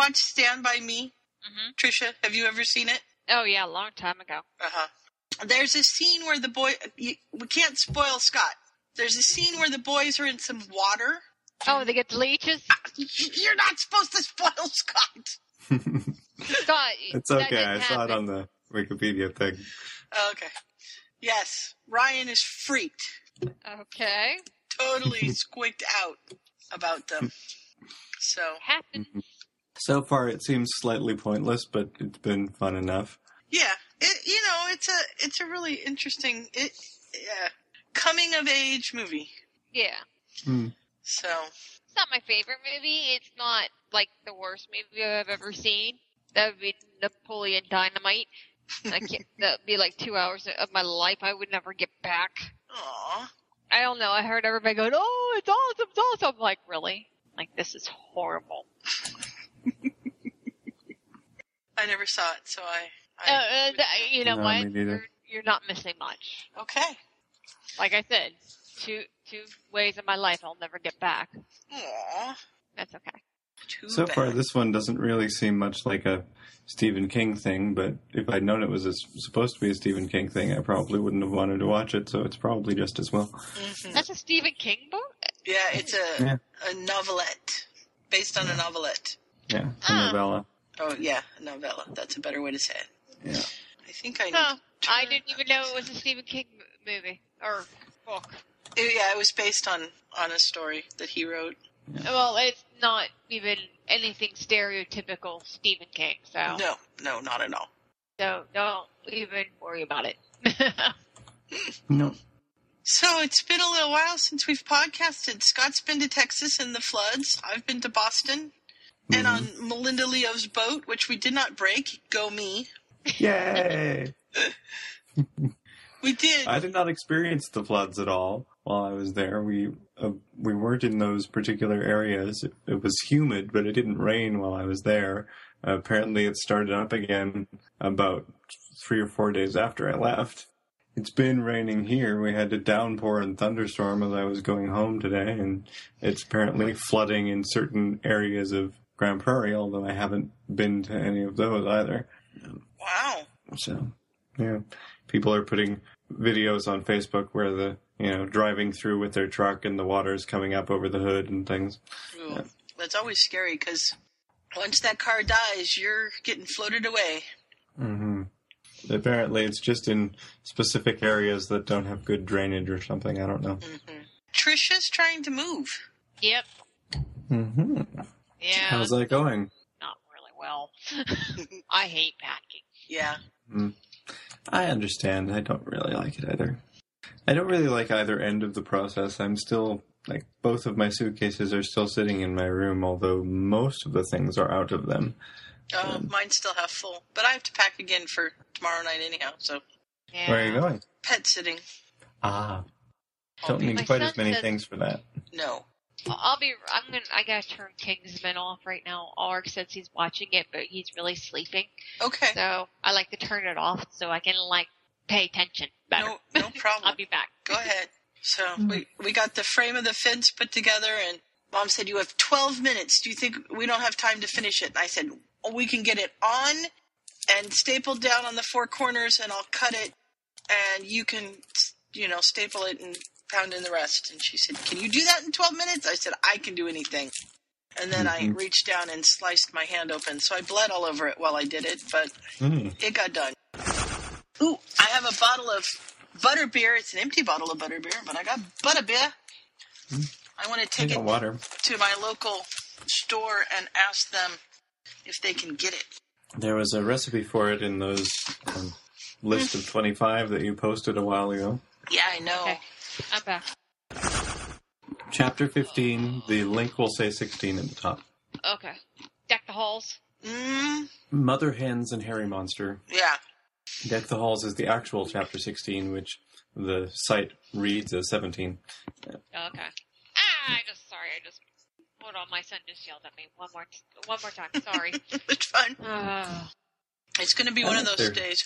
watch Stand by Me? hmm Trisha, have you ever seen it? Oh yeah, a long time ago. Uh huh. There's a scene where the boy. You, we can't spoil Scott. There's a scene where the boys are in some water. Oh, they get the leeches. You're not supposed to spoil Scott. Scott, it's okay. I saw it happen. Oh, on the Wikipedia thing. Okay. Yes, Ryan is freaked. Okay. Totally squeaked out about them. So, Happened. So far, it seems slightly pointless, but it's been fun enough. yeah, it, you know, it's a it's a really interesting it yeah, coming of age movie. Yeah. Hmm. So, It's not my favorite movie. It's not like the worst movie I've ever seen. That would be Napoleon Dynamite. I can't, that would be like two hours of my life I would never get back. aw, I don't know. I heard everybody going, "Oh, it's awesome, it's awesome." I'm like, really? Like this is horrible. I never saw it, so I. Uh, I uh, th- you know No, what? You're, you're not missing much. okay. Like I said, two two ways in my life I'll never get back. Aw, That's okay. too So bad. far, this one doesn't really seem much like a Stephen King thing, but if I'd known it was a, supposed to be a Stephen King thing, I probably wouldn't have wanted to watch it, so it's probably just as well. Mhm. That's a Stephen King book. Yeah, it's a Yeah. a novelette based on a novelette. Yeah, a Ah. novella. Oh yeah, a novella. That's a better way to say it. Yeah. I think I. need Huh. I didn't even know it was a Stephen King movie or book. It- yeah, it was based on on a story that he wrote. Well, it's not even anything stereotypical Stephen King, so No, no, not at all. so don't even worry about it. No. So it's been a little while since we've podcasted. Scott's been to Texas in the floods. I've been to Boston. And Mm-hmm. on Melinda Leo's boat, which we did not break. Go me. Yay! We did. I did not experience the floods at all while I was there. We uh, we weren't in those particular areas. It, it was humid, but it didn't rain while I was there. Uh, apparently, it started up again about three or four days after I left. It's been raining here. We had a downpour and thunderstorm as I was going home today, and it's apparently flooding in certain areas of Grand Prairie, although I haven't been to any of those either. wow. So, yeah, people are putting videos on Facebook where the you know driving through with their truck and the water's coming up over the hood and things. Ooh, Yeah. That's always scary because once that car dies, you're getting floated away. Mm-hmm. Apparently, it's just in specific areas that don't have good drainage or something. I don't know. hmm Trisha's trying to move. yep. Mm hmm Yeah. How's that going? Not really well. I hate packing. Yeah. I understand. I don't really like it either. I don't really like either end of the process. I'm still like both of my suitcases are still sitting in my room, although most of the things are out of them. Oh, mine still half full, but I have to pack again for tomorrow night anyhow. So Yeah. Where are you going? pet sitting. Ah, don't need quite as many said- things for that. No. I'll be. I'm gonna. I gotta turn Kingsman off right now. Ark says he's watching it, but he's really sleeping. Okay. So I like to turn it off so I can like pay attention better. No, no problem. I'll be back. Go ahead. So mm. we we got the frame of the fence put together, and Mom said you have 12 minutes. Do you think we don't have time to finish it? And I said oh, we can get it on and stapled down on the four corners, and I'll cut it, and you can you know staple it and pound in the rest. And she said, "Can you do that in 12 minutes?" I said, "I can do anything." And then I Mhm. reached down and sliced my hand open, so I bled all over it while I did it, but Mm. it got done. Ooh, I have a bottle of butter beer. It's an empty bottle of butter beer, but I got butter beer. I want to take it water. to my local store and ask them if they can get it. There was a recipe for it in those um, list of 25 that you posted a while ago. Yeah, I know. Okay. I'm back. Chapter 15, the link will say 16 at the top. Okay. Deck the halls. Mm, Mother Hens and Hairy Monster. yeah. Deck the Halls is the actual chapter 16, which the site reads as 17. Okay. Ah, I just sorry. I just hold on. My son just yelled at me one more t- one more time. Sorry. it's fun. Ah. It's going to be one of those their- days.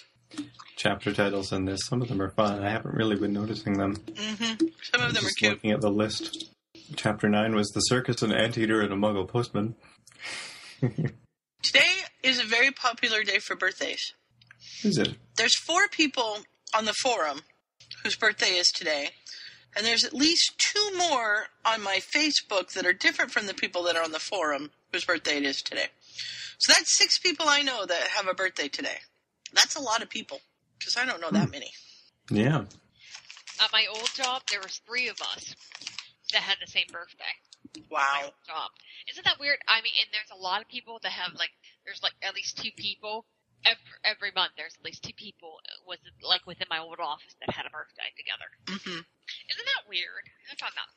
Chapter titles in this, some of them are fun. I haven't really been noticing them. hmm Some of them are Just cute. looking at the list. Chapter 9 was The Circus, an Anteater, and a Muggle Postman. Today is a very popular day for birthdays. Is it? There's four people on the forum whose birthday is today, and there's at least two more on my Facebook that are different from the people that are on the forum whose birthday it is today. So that's six people I know that have a birthday today. That's a lot of people because I don't know that many. Yeah. At my old job, there was three of us that had the same birthday. Wow. job. Isn't that weird? I mean, and there's a lot of people that have like, there's like at least two people every, every month. There's at least two people was like within my old office that had a birthday together. Mm-hmm. Isn't that weird? I found that.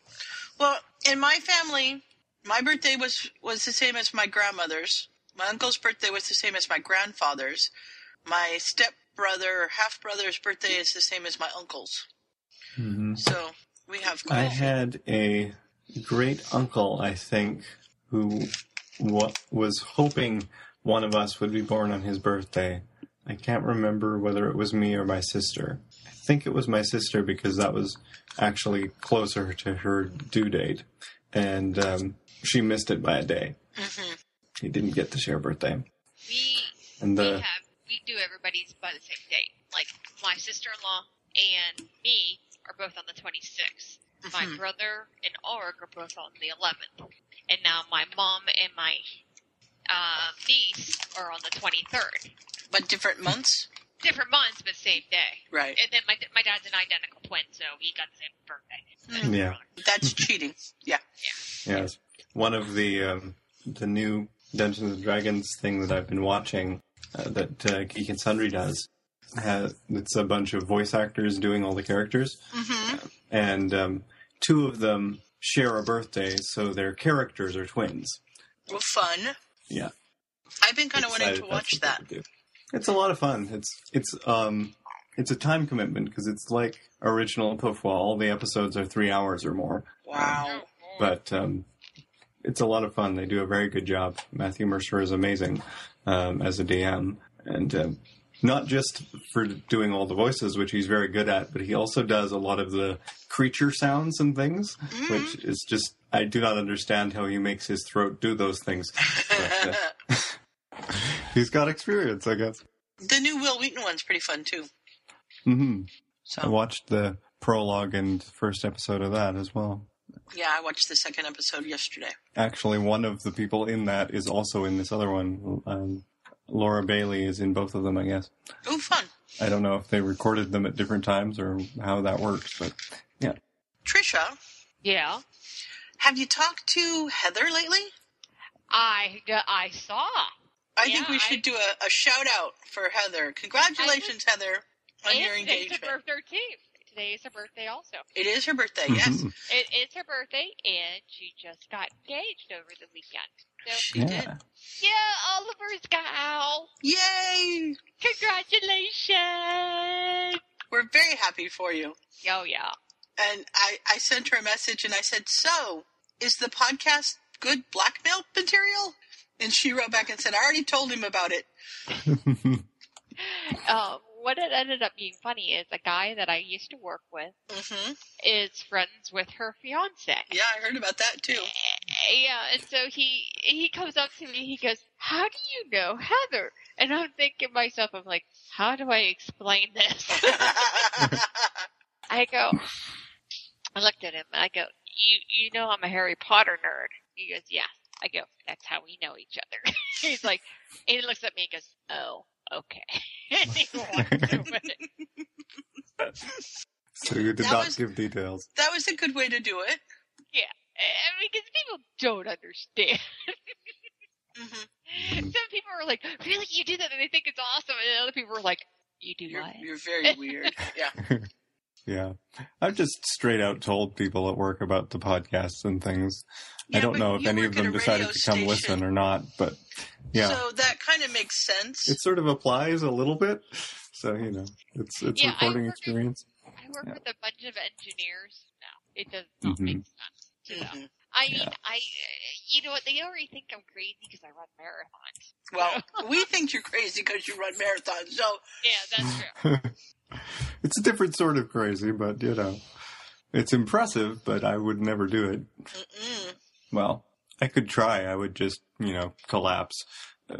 Well, in my family, my birthday was was the same as my grandmother's. My uncle's birthday was the same as my grandfather's. My step brother, half brother's birthday is the same as my uncle's. hmm So we have. I had a great uncle, I think, who was hoping one of us would be born on his birthday. I can't remember whether it was me or my sister. I think it was my sister because that was actually closer to her due date. And um, she missed it by a day. hmm He didn't get to share birthday. We And we have we do everybody's by the same date. Like my sister-in-law and me are both on the 26th. My Mhm. brother and Ulrich are both on the 11th, and now my mom and my uh, niece are on the 23rd. But different months, Different months, but same day. right? And then my my dad's an identical twin, so he got the same birthday. Mm. yeah. That's cheating. Yeah. Yeah. Yes. One of the um, the new Dungeons and Dragons thing that I've been watching uh, that uh, Geek and Sundry does has it's a bunch of voice actors doing all the characters, hmm and um, two of them share a birthday, so their characters are twins. Well, fun. Yeah. I've been kind of wanting to watch that. It's a lot of fun. It's it's um it's a time commitment because it's like original Puffwa. All the episodes are three hours or more. Wow. but um, it's a lot of fun. They do a very good job. Matthew Mercer is amazing um, as a DM, and um, not just for doing all the voices, which he's very good at, but he also does a lot of the creature sounds and things, Mhm. which is just I do not understand how he makes his throat do those things. But, uh, he's got experience, I guess. the new Wil Wheaton one's pretty fun too. Mm-hmm. I watched the prologue and first episode of that as well. Yeah, I watched the second episode yesterday. Actually, one of the people in that is also in this other one. Um, Laura Bailey is in both of them, I guess. Oh, fun. I don't know if they recorded them at different times or how that works, but yeah. Trisha, Yeah, have you talked to Heather lately? I I saw. I think we should I- do a, a shout out for Heather. Congratulations, Heather, on and your today's her engagement. birthday too. Today is her birthday also. It is her birthday, yes. Mhm. It's her birthday, and she just got engaged over the weekend. So, She did. yeah. yeah, Oliver's gal. Yay! Congratulations! We're very happy for you. Oh, yeah. And I, I sent her a message and I said, So, is the podcast good blackmail material? And she wrote back and said, I already told him about it. Um, what it ended up being funny is a guy that I used to work with hmm is friends with her fiance. Yeah, I heard about that too. Yeah, and so he he comes up to me. He goes, "How do you know Heather?" And I'm thinking to myself, I'm like, "How do I explain this?" I go, I looked at him and I go, "You you know I'm a Harry Potter nerd." He goes, "Yeah." I go, "That's how we know each other." He's like, and he looks at me and goes, "Oh, okay." and he walks over it. so you did That not was- give details. that was a good way to do it. Yeah, because people don't understand. hmm Some people are like, "Really, you do that?" and they think it's awesome, and other people are like, "You do You're, what?" you're very weird. Yeah. Yeah. I've just straight out told people at work about the podcasts and things. I don't know if any of them decided to come station. listen or not, but yeah. So that kind of makes sense. it sort of applies a little bit. So, you know, it's it's Yeah, recording work at- experience. I work Yeah. with a bunch of engineers. No, it does not Mhm. make sense to them. Mhm. I mean, Yeah. I, you know what? They already think I'm crazy because I run marathons. Well, we think you're crazy because you run marathons. So Yeah, that's true. it's a different sort of crazy, but you know, it's impressive, but I would never do it. mm-mm. Well, I could try. I would just, you know, collapse. Well,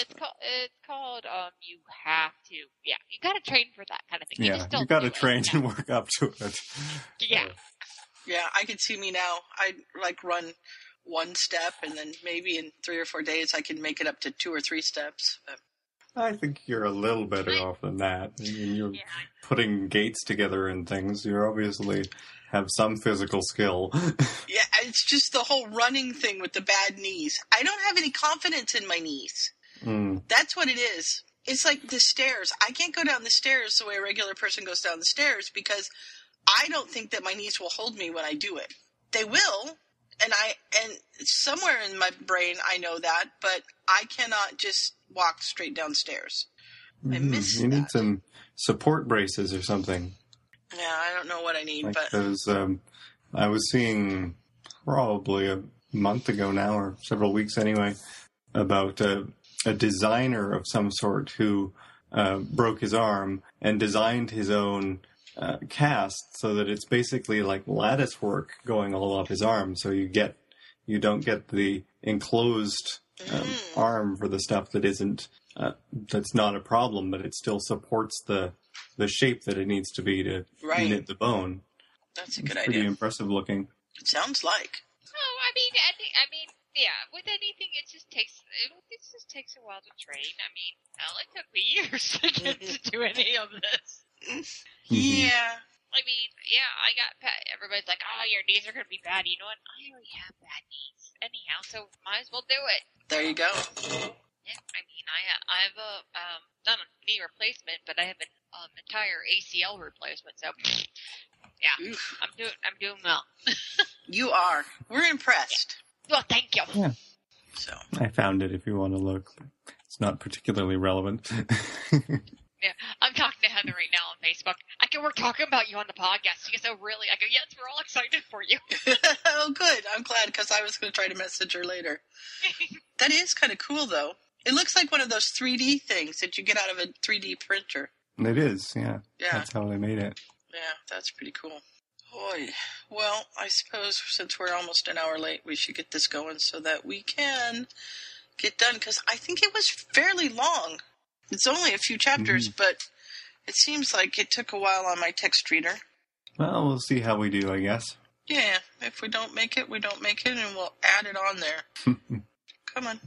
it's called it's called um. You have to. Yeah, you got to train for that kind of thing. You yeah, just don't you got do to it. train and work up to it. Yeah. Yeah, I can see me now. I like run one step, and then maybe in three or four days I can make it up to two or three steps. But I think you're a little better off than that. I mean, You're Yeah. putting gates together and things. You obviously have some physical skill. yeah, it's just the whole running thing with the bad knees. I don't have any confidence in my knees. Mm. That's what it is. It's like the stairs. I can't go down the stairs the way a regular person goes down the stairs because I don't think that my knees will hold me when I do it. They will, and I and somewhere in my brain I know that, but I cannot just walk straight downstairs. I Mhm. miss You need some support braces or something. Yeah, I don't know what I need, Like but those, um, I was seeing probably a month ago now, or several weeks anyway, about a, a designer of some sort who uh, broke his arm and designed his own uh, cast so that it's basically like lattice work going all up his arm. So you get you don't get the enclosed um, Mm. arm for the stuff that isn't uh, that's not a problem, but it still supports the the shape that it needs to be to Right. knit the bone. that's a It's good pretty idea. impressive looking. It sounds like. Oh, I mean, I, think, I mean, yeah. With anything, it just takes it, it just takes a while to train. I mean, hell, it took me years to get to do any of this. Mhm. Yeah. I mean, yeah, I got pet. Everybody's like, "Oh, your knees are gonna be bad." You know what? I already have bad knees anyhow, so might as well do it. There you go. Yeah, I mean, I ha- I have a um not a knee replacement, but I have an um, entire ACL replacement. So, yeah, Oof. I'm doing I'm doing well. You are. We're impressed. Well, thank you. So I found it if you want to look. It's not particularly relevant. Yeah, I'm talking to Heather right now on Facebook. I can we're talking about you on the podcast. She goes, "Oh, really?" I go, "Yes, we're all excited for you." oh, good. I'm glad because I was going to try to message her later. that is kind of cool, though. It looks like one of those 3D things that you get out of a 3D printer. it is, yeah. Yeah, That's how they made it. Yeah, that's pretty cool. Boy, well, I suppose since we're almost an hour late, we should get this going so that we can get done. Because I think it was fairly long. It's only a few chapters, mm-hmm. but it seems like it took a while on my text reader. Well, we'll see how we do, I guess. Yeah, if we don't make it, we don't make it, and we'll add it on there. Come on.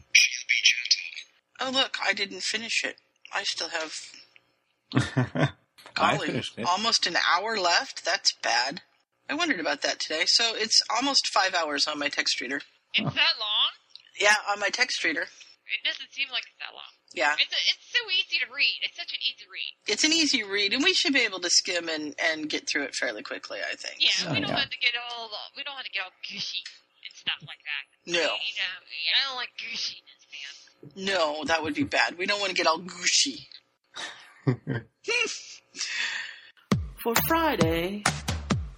Oh, look, I didn't finish it. I still have, I golly, almost an hour left. That's bad. I wondered about that today. So it's almost five hours on my text reader. It's that long? Yeah, on my text reader. It doesn't seem like it's that long. Yeah, It's a, it's so easy to read. It's such an easy read. it's an easy read, and we should be able to skim and, and get through it fairly quickly, I think. Yeah, Oh, we don't yeah. have to get all uh, we don't have to get all gushy and stuff like that. No. You know, I don't like gushiness, man. No, that would be bad. We don't want to get all gushy. For Friday,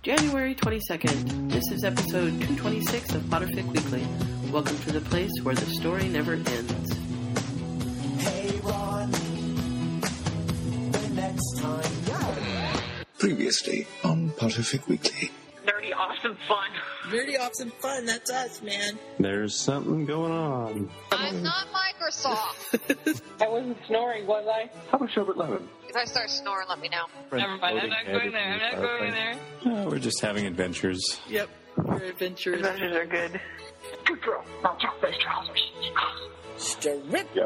January 22nd, this is episode 226 of Potterfic Weekly. Welcome to the place where the story never ends. Hey Ron, the next time. Previously on Potterfic Weekly. nerdy, awesome fun. Really awesome fun. That's us, man. There's something going on. I'm not Microsoft. I wasn't snoring, was I? How about Sherbert Lemon? If I start snoring, let me know. Never mind, I'm not going there. I'm not going there. Uh, we're just having adventures. Yep. We're adventurous. Adventures are good. Good girl. Now drop those trousers. Strip.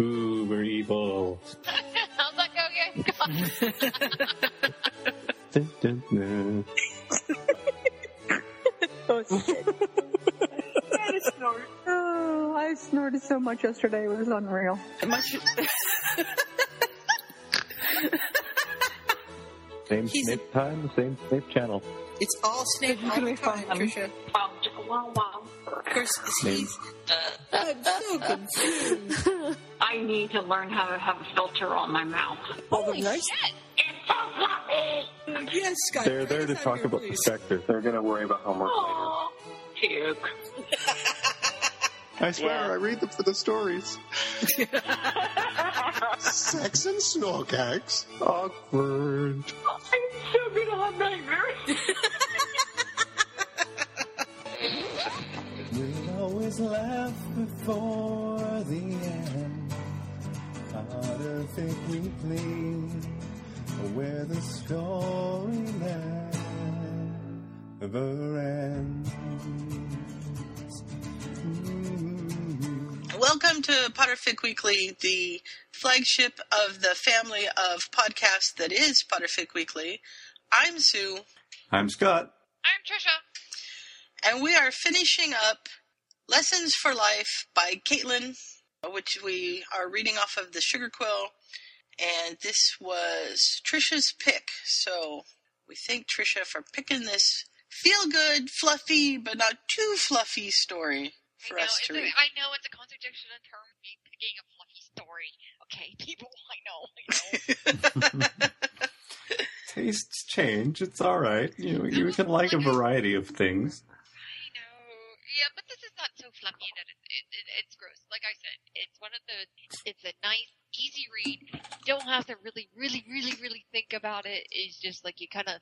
Ooh, we're evil. How's that go again? Dun, dun, dun. Oh, shit. Oh, I snorted so much yesterday. It was unreal. Much- Same He's- Snape time, same Snape channel. it's all Snape all the time, Trisha. Wow, wow, wow. Of course, he's. Uh, I'm so confused. I need to learn how to have a filter on my mouth. Holy It's nice. so fluffy. Yes, Scott. They're there to talk here, about please. perspective. They're going to worry about homework later. Oh, puke. I swear, Yeah. I read them for the stories. Sex and snorkax. Awkward. I'm so gonna have nightmares. You know is left before the end. Potter Thick Weekly, where the story never ends. Welcome to Potterfic Weekly, the flagship of the family of podcasts that is Potterfic Weekly. I'm Sue, I'm Scott. I'm Trisha. and we are finishing up Lessons for Life by Caitlin, which we are reading off of the Sugar Quill. And this was Trisha's pick, so we thank Trisha for picking this feel good, fluffy, but not too fluffy story for I know, us it's to a, read. I know it's a contradiction in terms of me picking a fluffy story. Okay, people, I know, I know. Tastes change. It's all right. You you can like a variety of things. I know. Yeah, but this is not so fluffy that it, it, it, it's gross. Like I said, it's one of the. It's a nice, easy read. You don't have to really, really, really, really think about it. It's just like you kind of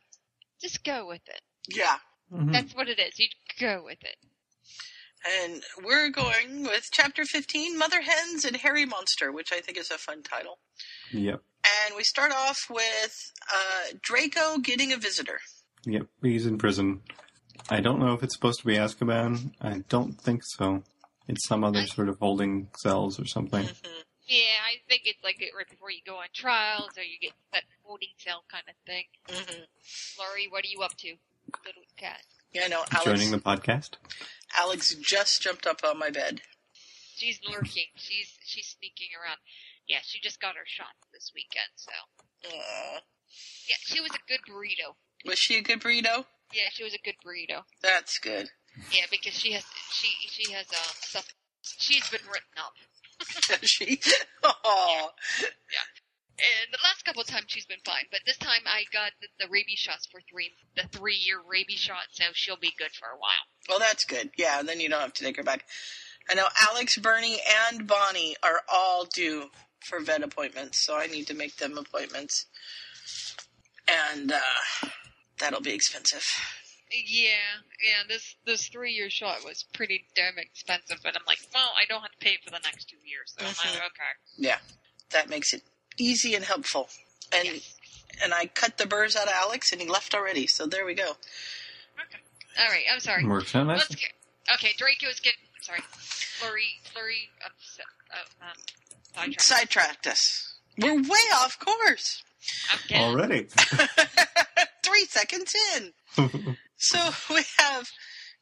just go with it. Yeah. Mhm. That's what it is. You go with it. And we're going with chapter 15 Mother Hens and Hairy Monster, which I think is a fun title. Yep. And we start off with uh, Draco getting a visitor. Yep. He's in prison. I don't know if it's supposed to be Azkaban. I don't think so. It's some other sort of holding cells or something. Mhm. Yeah, I think it's like it right before you go on trials or you get that holding cell kind of thing. Mhm. Laurie, what are you up to? Little cat. Yeah, no, Alex, Joining the podcast. Alex just jumped up on my bed. She's lurking. She's she's sneaking around. Yeah, she just got her shot this weekend, so Aw. yeah, she was a good burrito. Was she a good burrito? Yeah, she was a good burrito. That's good. Yeah, because she has she she has um stuff. She's been written up, she? Aw. And the last couple of times she's been fine. But this time I got the, the rabies shots for three the three year rabies shot, so she'll be good for a while. Well, that's good. Yeah, and then you don't have to take her back. I know Alex, Bernie, and Bonnie are all due for vet appointments, so I need to make them appointments. And uh, that'll be expensive. Yeah, yeah. This this three year shot was pretty damn expensive, but I'm like, well, I don't have to pay it for the next two years, so I'm like, okay. Yeah, that makes it easy and helpful. And Yes. and I cut the burrs out of Alex, and he left already. So there we go. Okay. All right, I'm sorry. Works out Let's nicely. get okay. Draco's getting sorry. Flurry, flurry, upset. Uh, um, sidetracked. Sidetracked us. We're way off course. Again. Already. Three seconds in. So we have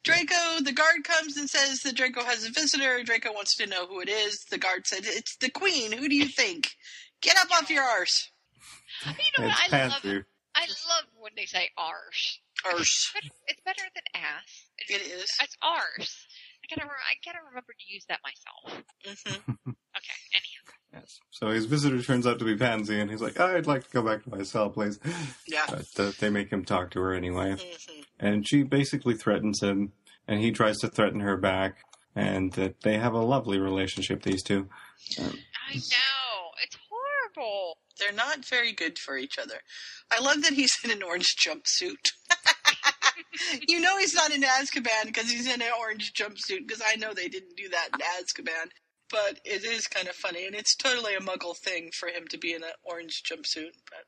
Draco. The guard comes and says that Draco has a visitor. Draco wants to know who it is. The guard said, "It's the queen. Who do you think? Get up off your arse." You know what? it's I love. Panther. I love when they say arse. Arse. But it's better than ass. It's, It is. It's arse. I gotta. I gotta remember to use that myself. hmm Okay. Anyhow. Yes. So his visitor turns out to be Pansy, and he's like, "I'd like to go back to my cell, please." Yeah. But uh, they make him talk to her anyway, hmm and she basically threatens him, and he tries to threaten her back, and uh, they have a lovely relationship. These two. Um, I know. Horrible. They're not very good for each other. I love that he's in an orange jumpsuit. you know he's not in Azkaban because he's in an orange jumpsuit because I know they didn't do that in Azkaban. But it is kind of funny, and it's totally a muggle thing for him to be in an orange jumpsuit. But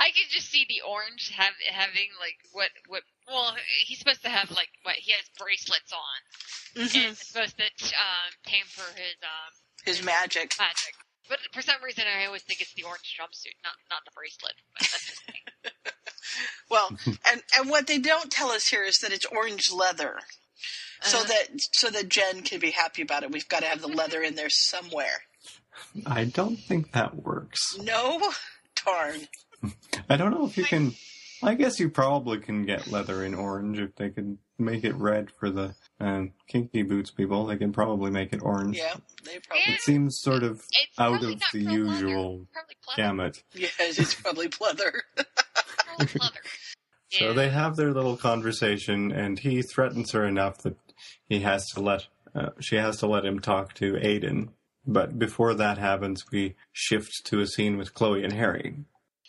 I could just see the orange have having like what what. Well, he's supposed to have like what he has bracelets on, and Mhm. it's supposed to um, tamper his um his magic. magic. But for some reason, I always think it's the orange jumpsuit, not not the bracelet. But that's just me. Well, and and what they don't tell us here is that it's orange leather, so Uh-huh. that so that Jen can be happy about it. We've got to have the leather in there somewhere. I don't think that works. No, darn. I don't know if you can. I guess you probably can get leather in orange if they could make it red for the um, kinky boots people. They can probably make it orange. Yeah, they probably. It seems sort of It's out of the real leather. usual gamut. Yes, it's probably pleather. Probably pleather. So they have their little conversation, and he threatens her enough that he has to let uh, she has to let him talk to Aiden. But before that happens, we shift to a scene with Chloe and Harry.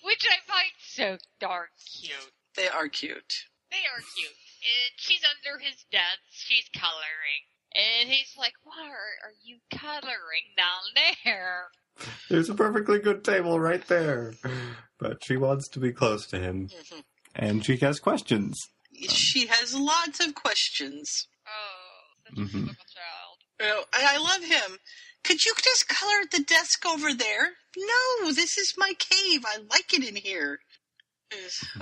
Which I find so darn cute. They are cute. They are cute. And she's under his desk. She's coloring. And he's like, "What are, are you coloring down there?" There's a perfectly good table right there. But she wants to be close to him. Mhm. And she has questions. She has lots of questions. Oh, such Mhm. a typical child. You know, and I love him. Could you just color the desk over there? No, this is my cave. I like it in here.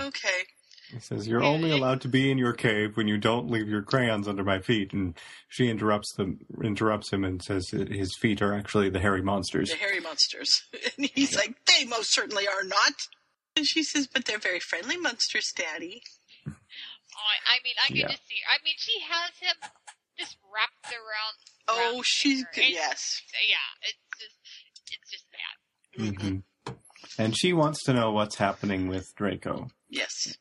Okay. He says, You're only allowed to be in your cave when you don't leave your crayons under my feet. And she interrupts them, interrupts him and says that his feet are actually the hairy monsters. The hairy monsters. And he's like, they most certainly are not. And she says, but they're very friendly monsters, Daddy. Oh, I, I mean, I can Yeah. just see. I mean, she has him just wrapped around. Oh, she's her. good. It's- Yes. Yeah, it's just, it's just bad. hmm And she wants to know what's happening with Draco. Yes.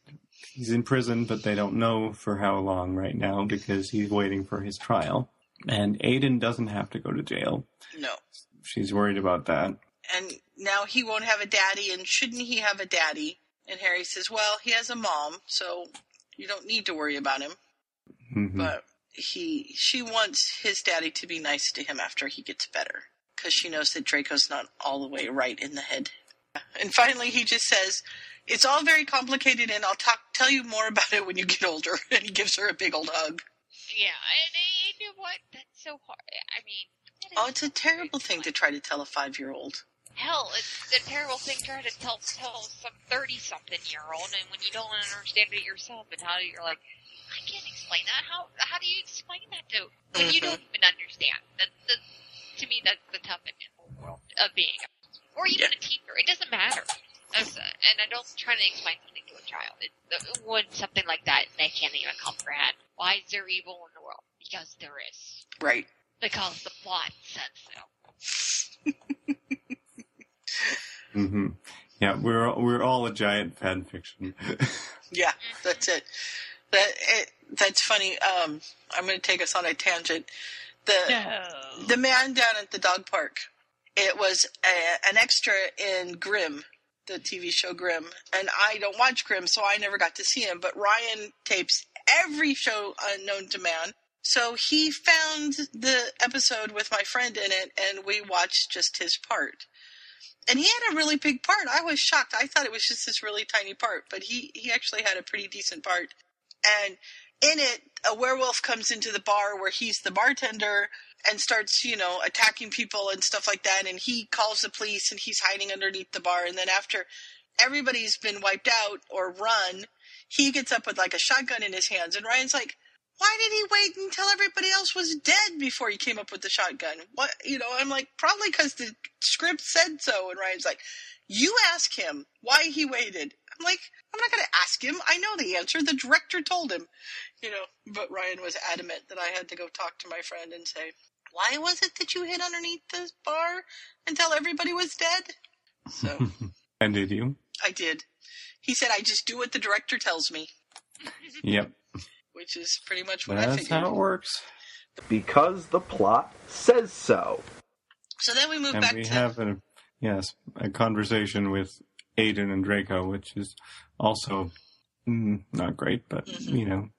He's in prison, but they don't know for how long right now because he's waiting for his trial. And Aiden doesn't have to go to jail. No. She's worried about that. And now he won't have a daddy, and shouldn't he have a daddy? And Harry says, well, he has a mom, so you don't need to worry about him. Mhm. But he, she wants his daddy to be nice to him after he gets better, because she knows that Draco's not all the way right in the head. And finally, he just says, "It's all very complicated, and I'll talk tell you more about it when you get older." And he gives her a big old hug. Yeah, and you know what? That's so hard. I mean, Oh, it's a terrible thing to try to tell a five-year-old. Hell, it's a terrible thing trying to tell tell some thirty something year old, and when you don't understand it yourself, and how you're like, I can't explain that. How how do you explain that to when you mm-hmm. don't even understand? That, that to me, that's the toughest in the world of being, a, or even a teacher. It doesn't matter. That's, uh, and I don't try to explain something to a child. It, uh, when something like that they can't even comprehend. Why is there evil in the world? Because there is. Right. Because the plot said so. mm-hmm. Yeah, we're we're all a giant fan fiction. Yeah, that's it. That it, that's funny. Um, I'm going to take us on a tangent. The No. the man down at the dog park. It was a, an extra in Grimm, the TV show Grimm, and I don't watch Grimm, so I never got to see him. But Ryan tapes every show unknown to man. So he found the episode with my friend in it, and we watched just his part. And he had a really big part. I was shocked. I thought it was just this really tiny part, but he, he actually had a pretty decent part. And in it, a werewolf comes into the bar where he's the bartender and starts, you know, attacking people and stuff like that. And he calls the police and he's hiding underneath the bar. And then after everybody's been wiped out or run, he gets up with like a shotgun in his hands. And Ryan's like, why did he wait until everybody else was dead before he came up with the shotgun? What, you know, I'm like, probably because the script said so. And Ryan's like, you ask him why he waited. I'm like, I'm not going to ask him. I know the answer. The director told him, you know. But Ryan was adamant that I had to go talk to my friend and say, why was it that you hid underneath this bar until everybody was dead? So and did you? I did. He said, I just do what the director tells me, Yep. which is pretty much what I That's how it works. Because the plot says so. So then we move And back we to have a yes a conversation with Aiden and Draco, which is also mm, not great, but Mhm. you know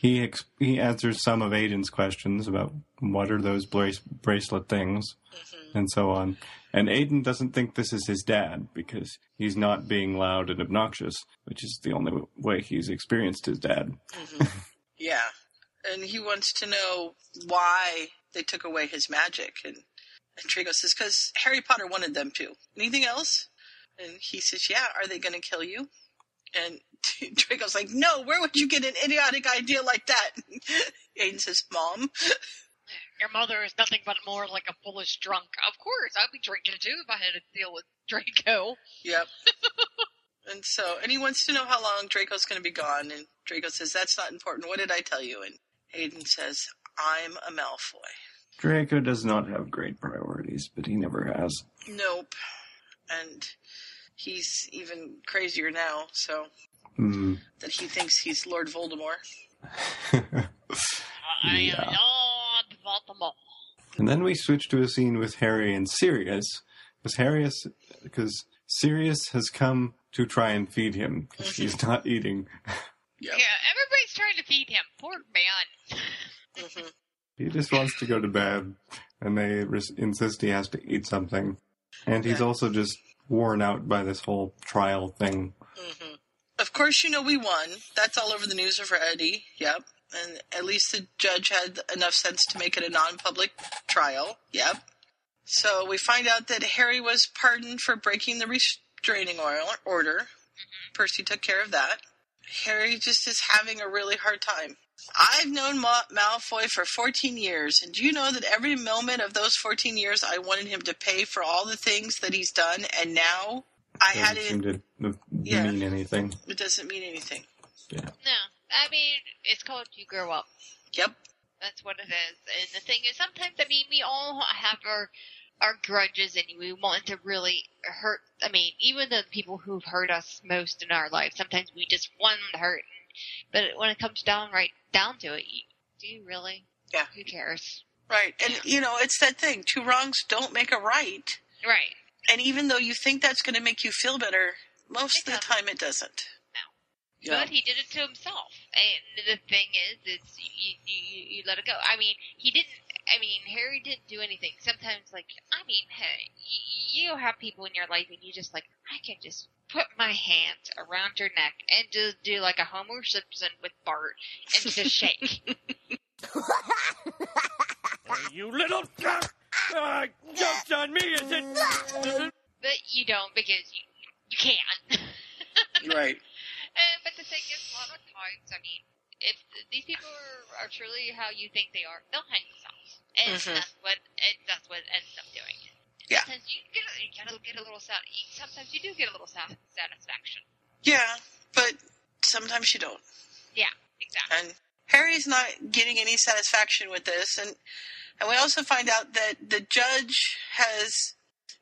he ex- he answers some of Aiden's questions about what are those brace- bracelet things Mhm. and so on. And Aiden doesn't think this is his dad because he's not being loud and obnoxious, which is the only way he's experienced his dad. Mhm. yeah. And he wants to know why they took away his magic. And, and Draco says, because Harry Potter wanted them to. Anything else? And he says, yeah, are they going to kill you? And Draco's like, no, where would you get an idiotic idea like that? Aiden says, mom. Your mother is nothing but more like a foolish drunk. Of course, I'd be drinking too if I had to deal with Draco. Yep. and so, and he wants to know how long Draco's going to be gone. And Draco says, that's not important. What did I tell you? And Aiden says, I'm a Malfoy. Draco does not have great priorities, but he never has. Nope. And he's even crazier now, so Hmm. that he thinks he's Lord Voldemort. I am Yeah. Lord Voldemort. And then we switch to a scene with Harry and Sirius, because Harry because Sirius has come to try and feed him because he's not eating. Yep. Yeah, everybody's trying to feed him. Poor man. hmm He just wants to go to bed, and they res- insist he has to eat something. And he's Yeah. also just worn out by this whole trial thing. hmm Of course, you know we won. That's all over the news already. Yep. And at least the judge had enough sense to make it a non-public trial. Yep. So we find out that Harry was pardoned for breaking the restraining order. Mm-hmm. Percy took care of that. Harry just is having a really hard time. I've known Ma- Malfoy for 14 years, and do you know that every moment of those 14 years I wanted him to pay for all the things that he's done, and now I had Doesn't it. seem to Yeah. mean anything. It doesn't mean anything. Yeah. No, I mean it's called you grow up. Yep. That's what it is. And the thing is, sometimes I mean we all have our our grudges, and we want to really hurt. I mean, even the people who've hurt us most in our life, sometimes we just want them to hurt. But when it comes down right down to it, you, do you really? Yeah. Who cares? Right. And, you know, it's that thing two wrongs don't make a right. Right. And even though you think that's going to make you feel better, most of the time it doesn't. Yeah. But he did it to himself. And the thing is, it's you, you, you let it go. I mean, he didn't. I mean, Harry didn't do anything. Sometimes, like, I mean, hey, you, you have people in your life, and you just like, I can just put my hands around your neck and just do like a Homer Simpson with Bart and just shake. you little fuck! Uh, joke's on me, is it? but you don't because you you can't. right. Uh, but the thing is, a lot of times, I mean, if these people are, are truly how you think they are, they'll hang themselves, and Mhm. that's what and that's what ends up doing. Yeah. Sometimes you get a, you gotta get a little sat. Sometimes you do get a little sat- satisfaction. Yeah, but sometimes you don't. Yeah, exactly. And Harry's not getting any satisfaction with this. And, and we also find out that the judge has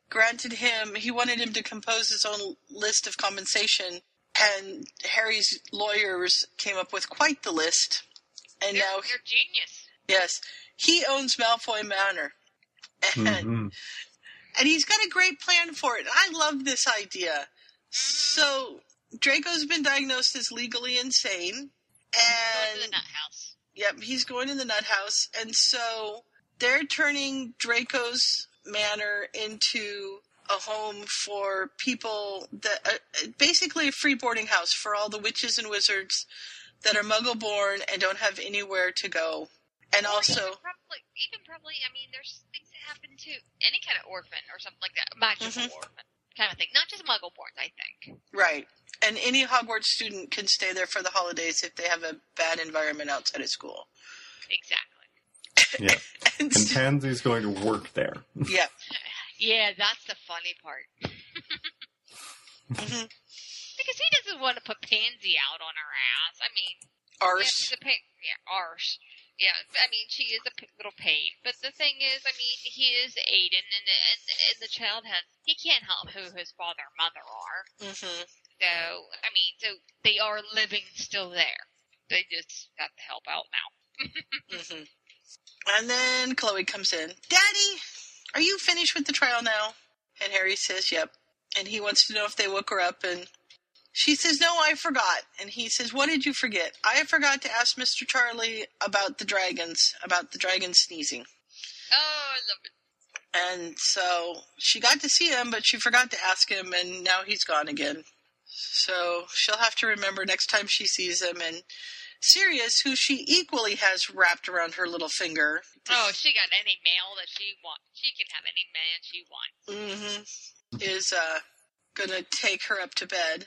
granted him, he wanted him to compose his own list of compensation. And Harry's lawyers came up with quite the list. And they're, now, they're genius. yes, he owns Malfoy Manor. And, Mhm. and he's got a great plan for it. I love this idea. So Draco's been diagnosed as legally insane, Go to the and nut house. yep, he's going in the nut house, and so they're turning Draco's manor into a home for people that uh, basically a free boarding house for all the witches and wizards that are Muggle born and don't have anywhere to go, and Or also even probably, even probably, I mean, there's things that happen to any kind of orphan or something like that, magical Mhm. orphan kind of thing, not just muggle born, I think. Right. And any Hogwarts student can stay there for the holidays if they have a bad environment outside of school. Exactly. Yeah. And And Pansy's going to work there. yeah. Yeah, that's the funny part. Mhm. Because he doesn't want to put Pansy out on her ass. I mean, yeah, Arse. she's a pain. Yeah, arse. Yeah, I mean, she is a p- little pain. But the thing is, I mean, he is Aiden, and, and and the child has he can't help who his father and mother are. hmm So I mean, so they are living still there. They just got to help out now. hmm And then Chloe comes in. Daddy, are you finished with the trial now? And Harry says, yep. And he wants to know if they woke her up. And she says, no, I forgot. And he says, what did you forget? I forgot to ask Mr. Charlie about the dragons, about the dragons sneezing. Oh, I love it. And so she got to see him, but she forgot to ask him, and now he's gone again. So she'll have to remember next time she sees him. And Sirius, who she equally has wrapped around her little finger, Oh, she got any mail that she wants. She can have any man she wants. Mm hmm is uh, gonna take her up to bed.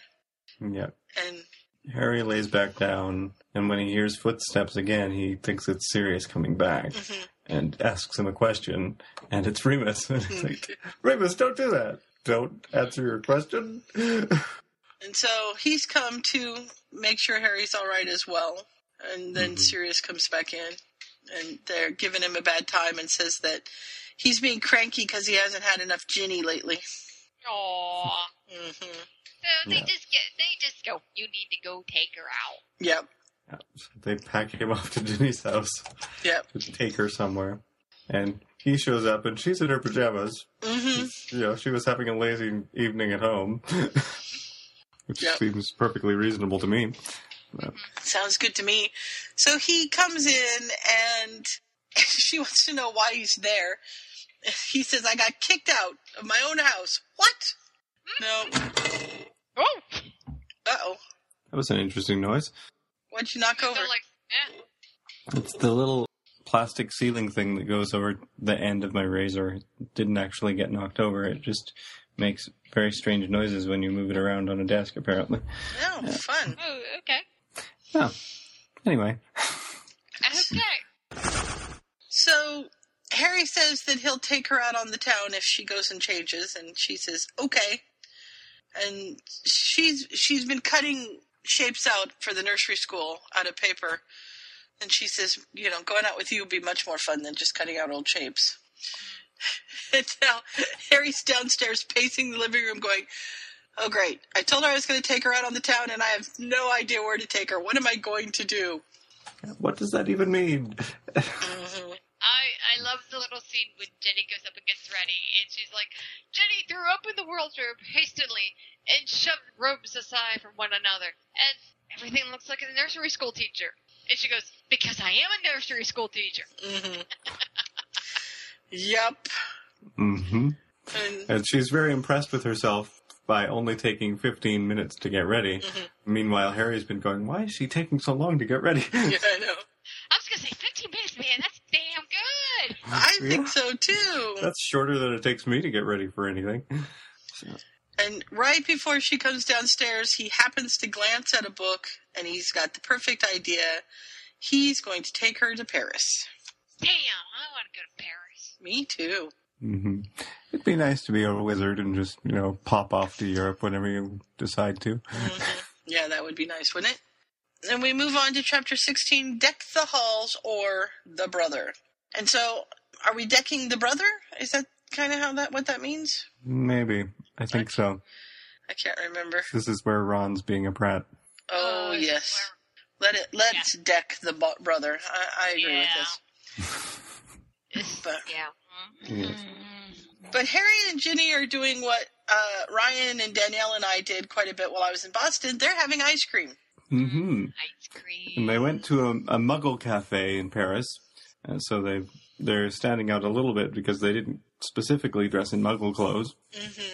Yep. And Harry lays back down, and when he hears footsteps again, he thinks it's Sirius coming back mhm. and asks him a question, and it's Remus. And he's like, Remus, don't do that. Don't answer your question. and so he's come to make sure Harry's all right as well. And then Mhm. Sirius comes back in, and they're giving him a bad time and says that he's being cranky because he hasn't had enough Ginny lately. Aww. hmm So they Yeah. just get, they just go, you need to go take her out. Yep. they pack him off to Ginny's house Yep. to take her somewhere. And he shows up, and she's in her pajamas. hmm You know, she was having a lazy evening at home, which Yep. seems perfectly reasonable to me. Sounds good to me. So he comes in and she wants to know why he's there. He says, I got kicked out of my own house. What? No. Oh, Uh oh. That was an interesting noise. What'd you knock over? like yeah. It's the little plastic ceiling thing that goes over the end of my razor. It didn't actually get knocked over. It just makes very strange noises when you move it around on a desk, apparently. Oh, fun. Oh, okay. Oh. Anyway. Okay. So Harry says that he'll take her out on the town if she goes and changes, and she says okay. And she's she's been cutting shapes out for the nursery school out of paper, and she says, you know, going out with you would be much more fun than just cutting out old shapes. And now Harry's downstairs pacing the living room, going, "Oh great! I told her I was going to take her out on the town, and I have no idea where to take her. What am I going to do?" What does that even mean? Mhm. I I love the little scene when Ginny goes up and gets ready, and she's like, Ginny threw open the wardrobe hastily and shoved robes aside from one another, and everything looks like a nursery school teacher. And she goes, because I am a nursery school teacher. Mhm. Yep. Mm-hmm. And And she's very impressed with herself by only taking 15 minutes to get ready. Mhm. Meanwhile, Harry's been going, why is she taking so long to get ready? yeah, I know. I was gonna say 15 minutes, man. That's damn good. I think so too. That's shorter than it takes me to get ready for anything. And right before she comes downstairs, he happens to glance at a book and he's got the perfect idea. He's going to take her to Paris. Damn, I want to go to Paris. Me too. hmm It'd be nice to be a wizard and just, you know, pop off to Europe whenever you decide to. Mhm. Yeah, that would be nice, wouldn't it? And we move on to chapter 16 Deck the Halls or the Brother. And so, are we decking the brother? Is that kind of how that what that means? Maybe. I think so. I can't remember. This is where Ron's being a brat. Oh, Uh, yes. Let it let's deck the brother. I, I agree Yeah. with this. But Yeah. Yes. But Harry and Ginny are doing what uh, Ryan and Danielle and I did quite a bit while I was in Boston. They're having ice cream. hmm Ice cream. And they went to a, a Muggle cafe in Paris, and so they they're standing out a little bit because they didn't specifically dress in Muggle clothes, hmm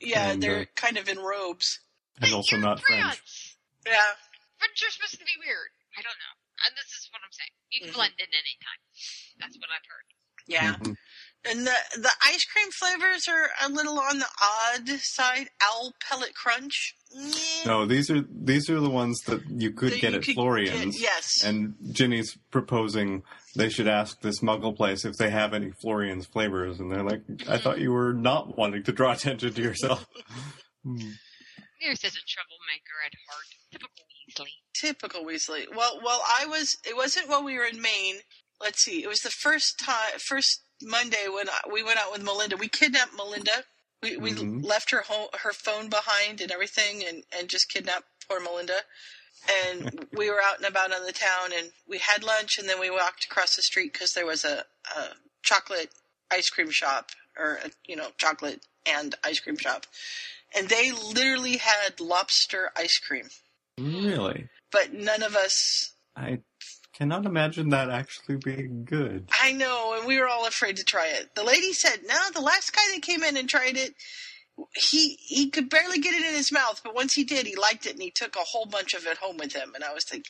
Yeah, And, they're uh, kind of in robes. and also You're not French. France. Yeah. French are supposed to be weird. I don't know. And this is what I'm saying. You can Mhm. blend in anytime. That's what I've heard. Yeah. Mhm. And the the ice cream flavors are a little on the odd side. Owl pellet crunch. Yeah. No, these are these are the ones that you could That get you at could Florean's. get- yes. And Ginny's proposing they should ask this Muggle place if they have any Florean's flavors, and they're like, "I thought you were not wanting to draw attention to yourself." Hmm. You're such a troublemaker at heart. Typical Weasley. Typical Weasley. Well, well, I was. It wasn't while we were in Maine. Let's see. It was the first time, first Monday when I, we went out with Melinda. We kidnapped Melinda. We we Mhm. left her home, her phone behind and everything, and and just kidnapped poor Melinda. And we were out and about on the town, and we had lunch, and then we walked across the street because there was a, a chocolate ice cream shop, or a, you know, chocolate and ice cream shop, and they literally had lobster ice cream Really, but none of us I cannot imagine that actually being good. I know, and we were all afraid to try it. The lady said, "No, the last guy that came in and tried it, he he could barely get it in his mouth, but once he did, he liked it, and he took a whole bunch of it home with him." And I was like,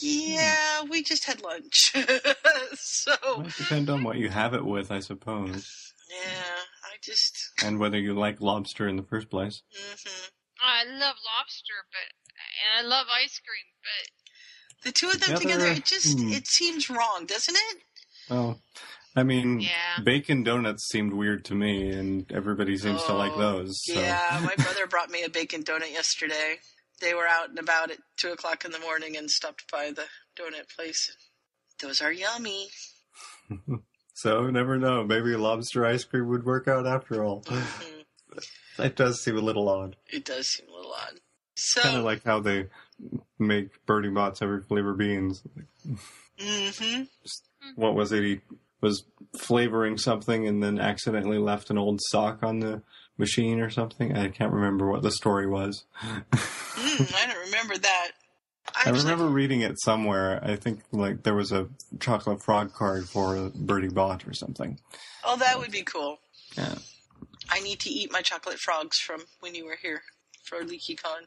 "Yeah, we just had lunch, so Might depend on what you have it with, I suppose, yeah, I just." and whether you like lobster in the first place. hmm I love lobster, but and I love ice cream, but The two of them Together, together, it just hmm. it seems wrong, doesn't it? Well, I mean, Yeah. bacon donuts seemed weird to me, and everybody seems to like Oh, those. So. Yeah, my brother brought me a bacon donut yesterday. They were out and about at two o'clock in the morning and stopped by the donut place. Those are yummy. So never know. Maybe lobster ice cream would work out after all. Mhm. It does seem a little odd. It does seem a little odd. So, Kind of like how they make Bertie Bott's every flavor beans. hmm What was it? He was flavoring something and then accidentally left an old sock on the machine or something. I can't remember what the story was. mm, I don't remember that. I remember reading it somewhere. I think like there was a chocolate frog card for Bertie Bott or something. Oh, that would be cool. Yeah. I need to eat my chocolate frogs from when you were here for LeakyCon.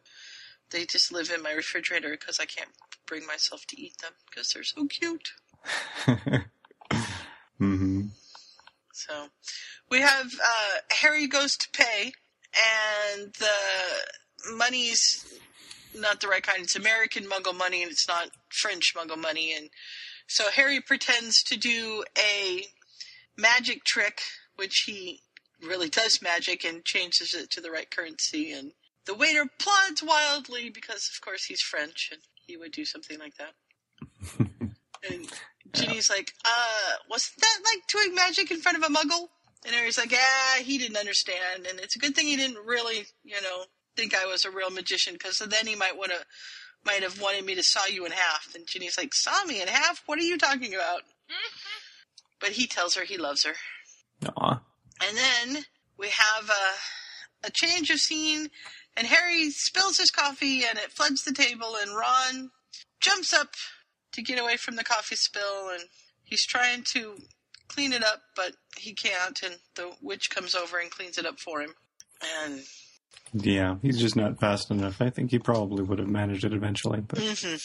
They just live in my refrigerator because I can't bring myself to eat them because they're so cute. hmm So we have uh, Harry goes to pay, and the money's not the right kind. It's American Muggle money, and it's not French Muggle money. And so Harry pretends to do a magic trick, which he really does magic and changes it to the right currency. And the waiter plods wildly because, of course, he's French and he would do something like that. and Ginny's like, uh, wasn't that like doing magic in front of a muggle? And Harry's like, ah, he didn't understand. And it's a good thing he didn't really, you know, think I was a real magician because then he might want to, might have wanted me to saw you in half. And Ginny's like, saw me in half? What are you talking about? but he tells her he loves her. Aw. And then we have a, a change of scene, and Harry spills his coffee, and it floods the table, and Ron jumps up to get away from the coffee spill, and he's trying to clean it up, but he can't, and the witch comes over and cleans it up for him. And Yeah, he's just not fast enough. I think he probably would have managed it eventually, but hmm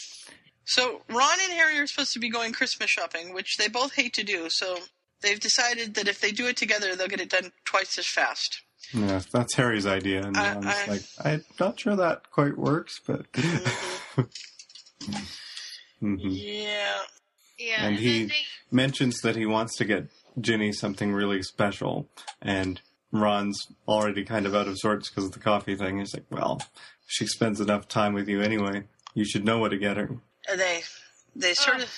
So Ron and Harry are supposed to be going Christmas shopping, which they both hate to do. So they've decided that if they do it together, they'll get it done twice as fast. Yeah, that's Harry's idea, and I- Ron's I- like, I'm not sure that quite works, but. hmm Yeah. Yeah, and and he they, mentions that he wants to get Ginny something really special, and Ron's already kind of out of sorts because of the coffee thing. He's like, "Well, she spends enough time with you anyway. You should know what to get her." And they they sort of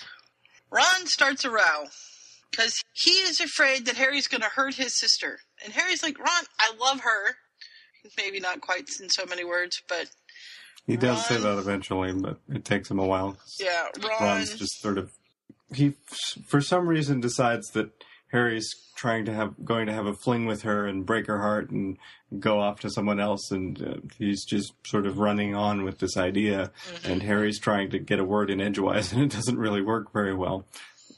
Ron starts a row because he is afraid that Harry's going to hurt his sister, and Harry's like, "Ron, I love her." Maybe not quite in so many words, but He does say that eventually, but it takes him a while. yeah, Ron. Ron's just sort of he, for some reason, decides that Harry's trying to have going to have a fling with her and break her heart and go off to someone else, and uh, he's just sort of running on with this idea. And Harry's trying to get a word in edgewise, and it doesn't really work very well.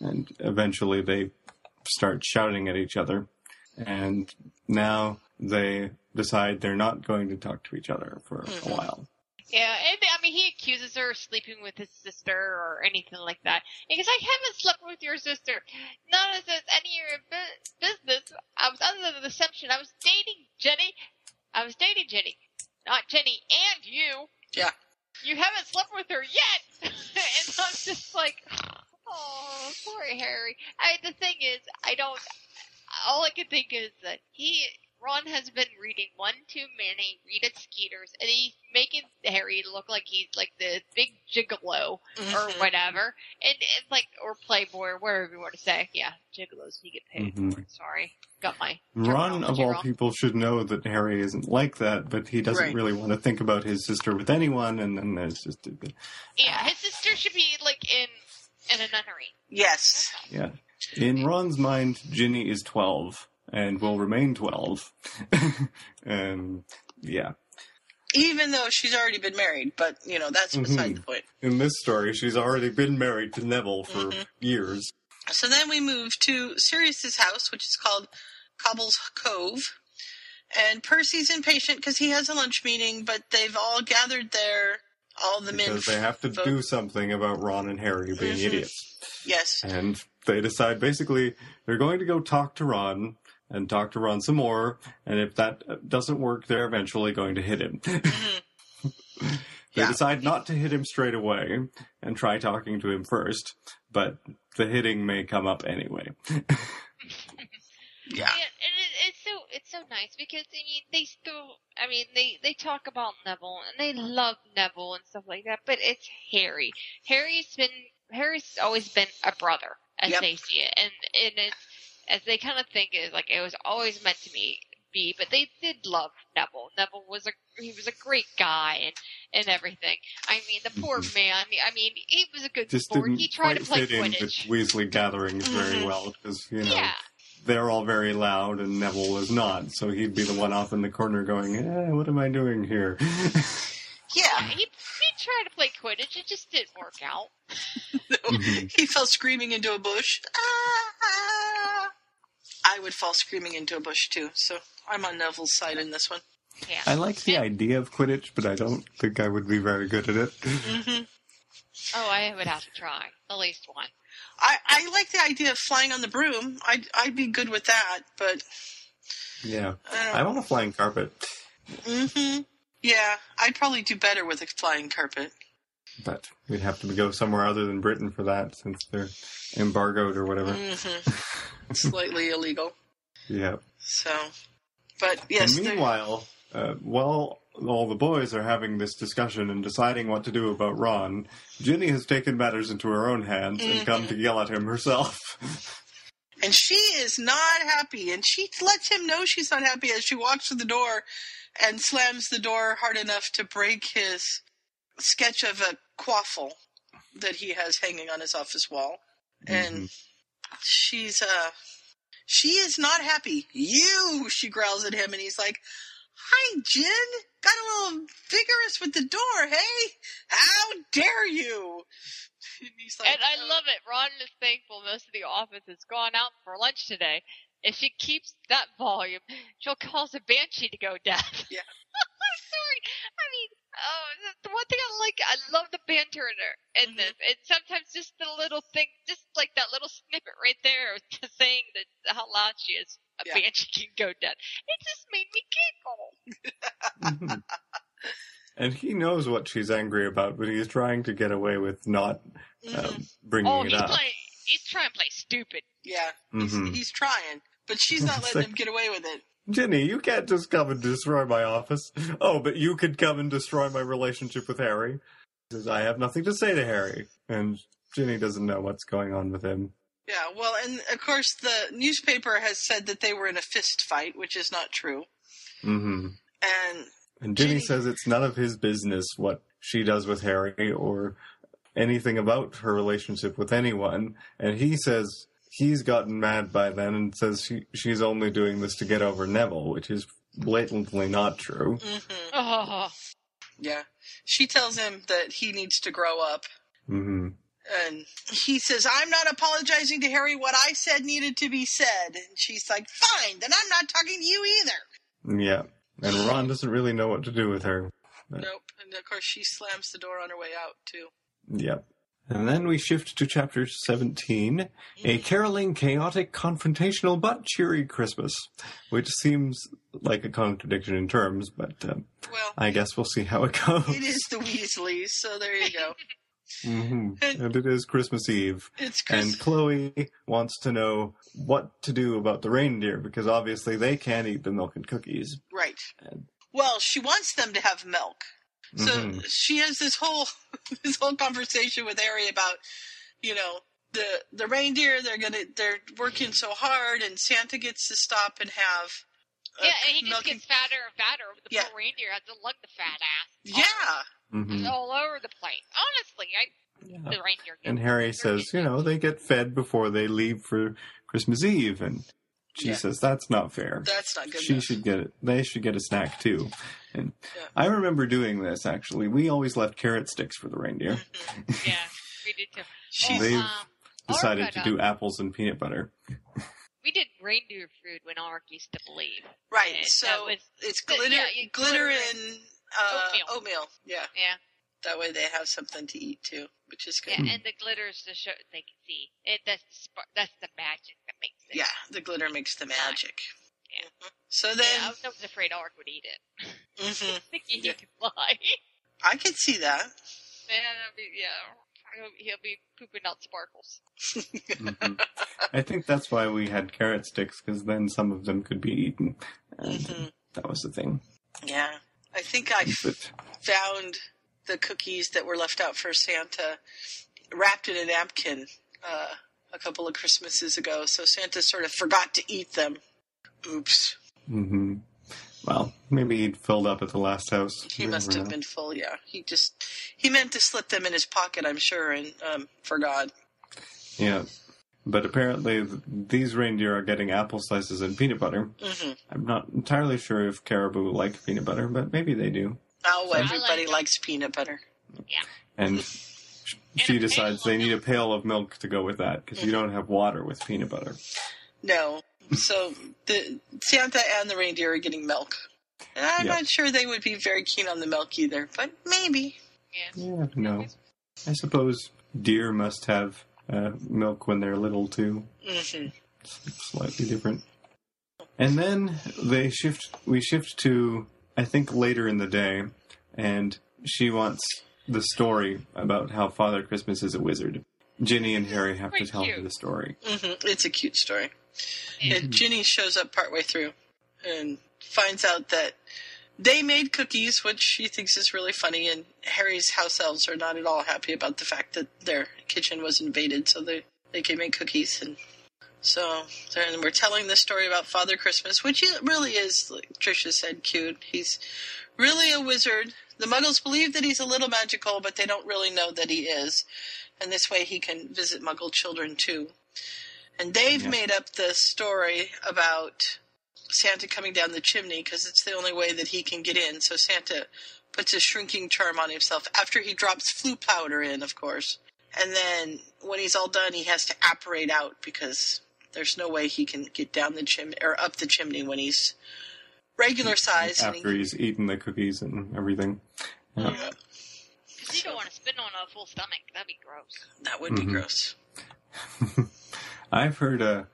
And eventually, they start shouting at each other, and now they decide they're not going to talk to each other for a mm-hmm. while. yeah, and, I mean, he accuses her of sleeping with his sister or anything like that. Because I haven't slept with your sister. Not as this any of your bu- business. I was under the assumption I was dating Ginny. I was dating Ginny, not Ginny and you. Yeah. You haven't slept with her yet, and I'm just like, oh, poor Harry. I the thing is, I don't. All I can think is that he Ron has been reading one too many Rita Skeeters, and he's making Harry look like he's like the big gigolo or Mhm. whatever, and it's like or Playboy or whatever you want to say. Yeah, gigolos you get paid Mhm. for it. Sorry, got my Ron, of all wrong. people, should know that Harry isn't like that, but he doesn't Right. really want to think about his sister with anyone, and then there's just, Yeah, his sister should be like in in a nunnery. Yes. yeah. In Ron's mind, Ginny is 12 and will remain 12. and, um, yeah. Even though she's already been married, but you know that's beside mm-hmm. the point. In this story, she's already been married to Neville for mm-hmm. years. So then we move to Sirius's house, which is called Cobble's Cove. And Percy's impatient because he has a lunch meeting, but they've all gathered there. All the men. Because they have to folk- do something about Ron and Harry being Mhm. idiots. Yes. And they decide basically they're going to go talk to Ron and talk to Ron some more. And if that doesn't work, they're eventually going to hit him. they Mm-hmm. Yeah. decide not to hit him straight away and try talking to him first, but the hitting may come up anyway. Yeah. and it, it's so it's so nice because I mean they still I mean they they talk about Neville and they love Neville and stuff like that, but it's Harry. Harry's been Harry's always been a brother as Yep. they see it, and and it's as they kind of think is like it was always meant to be. Be, but they did love Neville. Neville was a he was a great guy and and everything. I mean, the poor man. I mean, he was a good Just sport. didn't He tried to play fit in with Quidditch. Weasley gatherings very Mhm. well because, you know, Yeah. they're all very loud and Neville was not. So he'd be the one off in the corner going, eh, what am I doing here? Yeah. he tried to play Quidditch. It just didn't work out. he fell screaming into a bush. Ah! I would fall screaming into a bush too, so I'm on Neville's side in this one. Yeah. I like the idea of Quidditch, but I don't think I would be very good at it. hmm Oh, I would have to try at least one. I, I like the idea of flying on the broom. I'd, I'd be good with that, but Yeah. I I want a flying carpet, hmm Yeah, I'd probably do better with a flying carpet. but we'd have to go somewhere other than Britain for that since they're embargoed or whatever. hmm Slightly illegal. Yeah. So, but yes, and meanwhile, uh, while all the boys are having this discussion and deciding what to do about Ron, Ginny has taken matters into her own hands and come to yell at him herself. and she is not happy, and she lets him know she's not happy as she walks to the door and slams the door hard enough to break his sketch of a quaffle that he has hanging on his office wall. And she's uh she is not happy. You she growls at him and he's like, Hi Gin, got a little vigorous with the door, hey? How dare you? And he's like, And I love it. Ron is thankful most of the office has gone out for lunch today. If she keeps that volume, she'll cause a banshee to go deaf. Yeah. I'm sorry. I mean, oh, the one thing I like, I love the banter in, her, in Mm-hmm. this. And sometimes just the little thing, just like that little snippet right there, of just saying that how loud she is. A Yeah. banshee can go deaf. It just made me giggle. Mhm. and he knows what she's angry about, but he's trying to get away with not um, bringing Oh, it he's up. playing. He's trying to play stupid. Yeah, Mhm. he's, he's trying, but she's not letting like- him get away with it. Ginny, you can't just come and destroy my office. Oh, but you could come and destroy my relationship with Harry. He says, I have nothing to say to Harry. And Ginny doesn't know what's going on with him. Yeah, well, and of course the newspaper has said that they were in a fist fight, which is not true. Mm-hmm. And And Ginny- says it's none of his business what she does with Harry or anything about her relationship with anyone. And he says he's gotten mad by then and says she, she's only doing this to get over Neville, which is blatantly not true. mhm, Oh, yeah, she tells him that he needs to grow up, Mm-hmm. and he says, "I'm not apologizing to Harry. What I said needed to be said." And she's like, "Fine, then I'm not talking to you either." Yeah. And Ron doesn't really know what to do with her. But- Nope. And of course, she slams the door on her way out too. Yep. And then we shift to chapter 17, a caroling, chaotic, confrontational, but cheery Christmas, which seems like a contradiction in terms, but um, Well, I guess we'll see how it goes. it is the Weasleys, so there you go. hmm And it is Christmas Eve. It's Chris. And Chloe wants to know what to do about the reindeer because obviously they can't eat the milk and cookies. Right. And- Well, she wants them to have milk. So Mhm. she has this whole this whole conversation with Harry about, you know, the the reindeer. They're gonna they're working so hard, and Santa gets to stop and have. yeah, and he just milk gets fatter and fatter. The Yeah. poor reindeer has to lug the fat ass. Yeah. Mhm. All over the place. Honestly, I the reindeer. And Harry says, you know, they get fed before they leave for Christmas Eve. And she Yeah. says, that's not fair. That's not good she enough. should get it. They should get a snack too. And Yeah. I remember doing this actually. We always left carrot sticks for the reindeer. Yeah, we did too. She's They've um, decided to does. do apples and peanut butter. We did reindeer food when Ark used to believe. right. Yeah, So was- it's glitter, yeah, glitter, glitter and uh, oatmeal. oatmeal. Yeah. Yeah, That way they have something to eat too, which is good. yeah, and the glitters to show they can see. It that's the spark, that's the magic that makes it. Yeah, the glitter makes the magic. Yeah. Mhm. So Yeah, then, I was afraid Ark would eat it. mhm, Thinking he Yeah. could fly. I could see that. Man, be, yeah. He'll, he'll be pooping out sparkles. Mhm. I think that's why we had carrot sticks because then some of them could be eaten. And Mhm. that was the thing. Yeah. I think I But found the cookies that were left out for Santa wrapped in a napkin uh, a couple of Christmases ago, so Santa sort of forgot to eat them. Oops. Mm-hmm. Well, maybe he'd filled up at the last house. He We must have know. been full, yeah. He just he meant to slip them in his pocket, I'm sure, and um, forgot. Yeah. But apparently, these reindeer are getting apple slices and peanut butter. Mm-hmm. I'm not entirely sure if caribou like peanut butter, but maybe they do. Oh, I everybody like likes peanut butter. Yeah. And sh- she decides they need a pail of milk to go with that because you don't have water with peanut butter. No. So the Santa and the reindeer are getting milk. And I'm Yeah. not sure they would be very keen on the milk either, but maybe. Yeah, no. I suppose deer must have uh, milk when they're little too. hmm slightly different. And then they shift. We shift to I think later in the day, and she wants the story about how Father Christmas is a wizard. Ginny and Harry have to Quite tell her cute. the story. hmm It's a cute story. And Ginny shows up partway through and finds out that they made cookies, which she thinks is really funny. And Harry's house elves are not at all happy about the fact that their kitchen was invaded, so they they can make cookies. And so then we're telling the story about Father Christmas, which he really is, like Trisha said, cute. He's really a wizard. The Muggles believe that he's a little magical, but they don't really know that he is. And this way he can visit Muggle children too. And they've Yeah. made up the story about Santa coming down the chimney because it's the only way that he can get in. So Santa puts a shrinking charm on himself after he drops Floo powder in, of course. And then when he's all done, he has to apparate out because there's no way he can get down the chimney or up the chimney when he's regular size. and he- After he's eaten the cookies and everything. Yeah. Yeah, You don't want to spit on a full stomach. That'd be gross. that would be Mhm. gross. I've heard a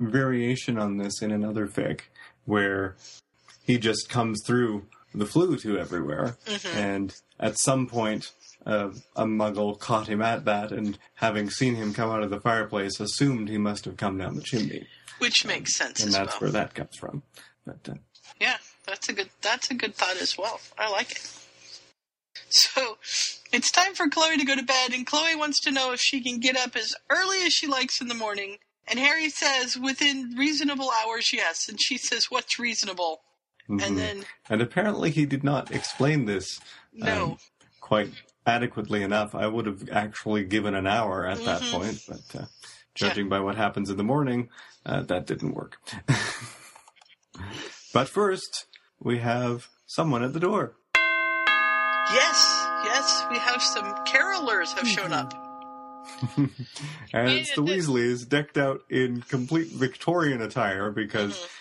variation on this in another fic where he just comes through the Floo to everywhere, and at some point, uh, a muggle caught him at that, and having seen him come out of the fireplace, assumed he must have come down the chimney, Which makes sense and as that's well. where that comes from. But uh, Yeah, that's a good that's a good thought as well. I like it. So it's time for Chloe to go to bed, and Chloe wants to know if she can get up as early as she likes in the morning. And Harry says within reasonable hours, yes. And she says, "What's reasonable?" mhm. And then and apparently he did not explain this no, um, quite adequately enough. I would have actually given an hour at that Mhm. point, but uh, judging by what happens in the morning, uh, that didn't work. but first, we have someone at the door. yes, yes, we have some carolers have shown up. and it's the Weasleys decked out in complete Victorian attire because Mm-hmm.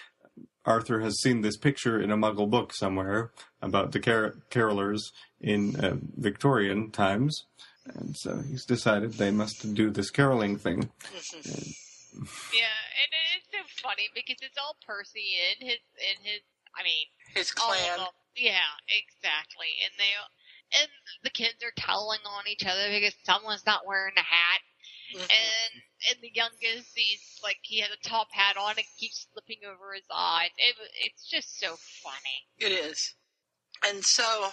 Arthur has seen this picture in a Muggle book somewhere about the car- carolers in uh, Victorian times, and so he's decided they must do this caroling thing. Yeah, and it's so funny because it's all Percy and his and his. I mean, His clan. them. Yeah, exactly. And they and the kids are telling on each other because someone's not wearing a hat. Mhm. And and the youngest, he's like he has a top hat on and keeps slipping over his eyes. It, it's just so funny. It is. And so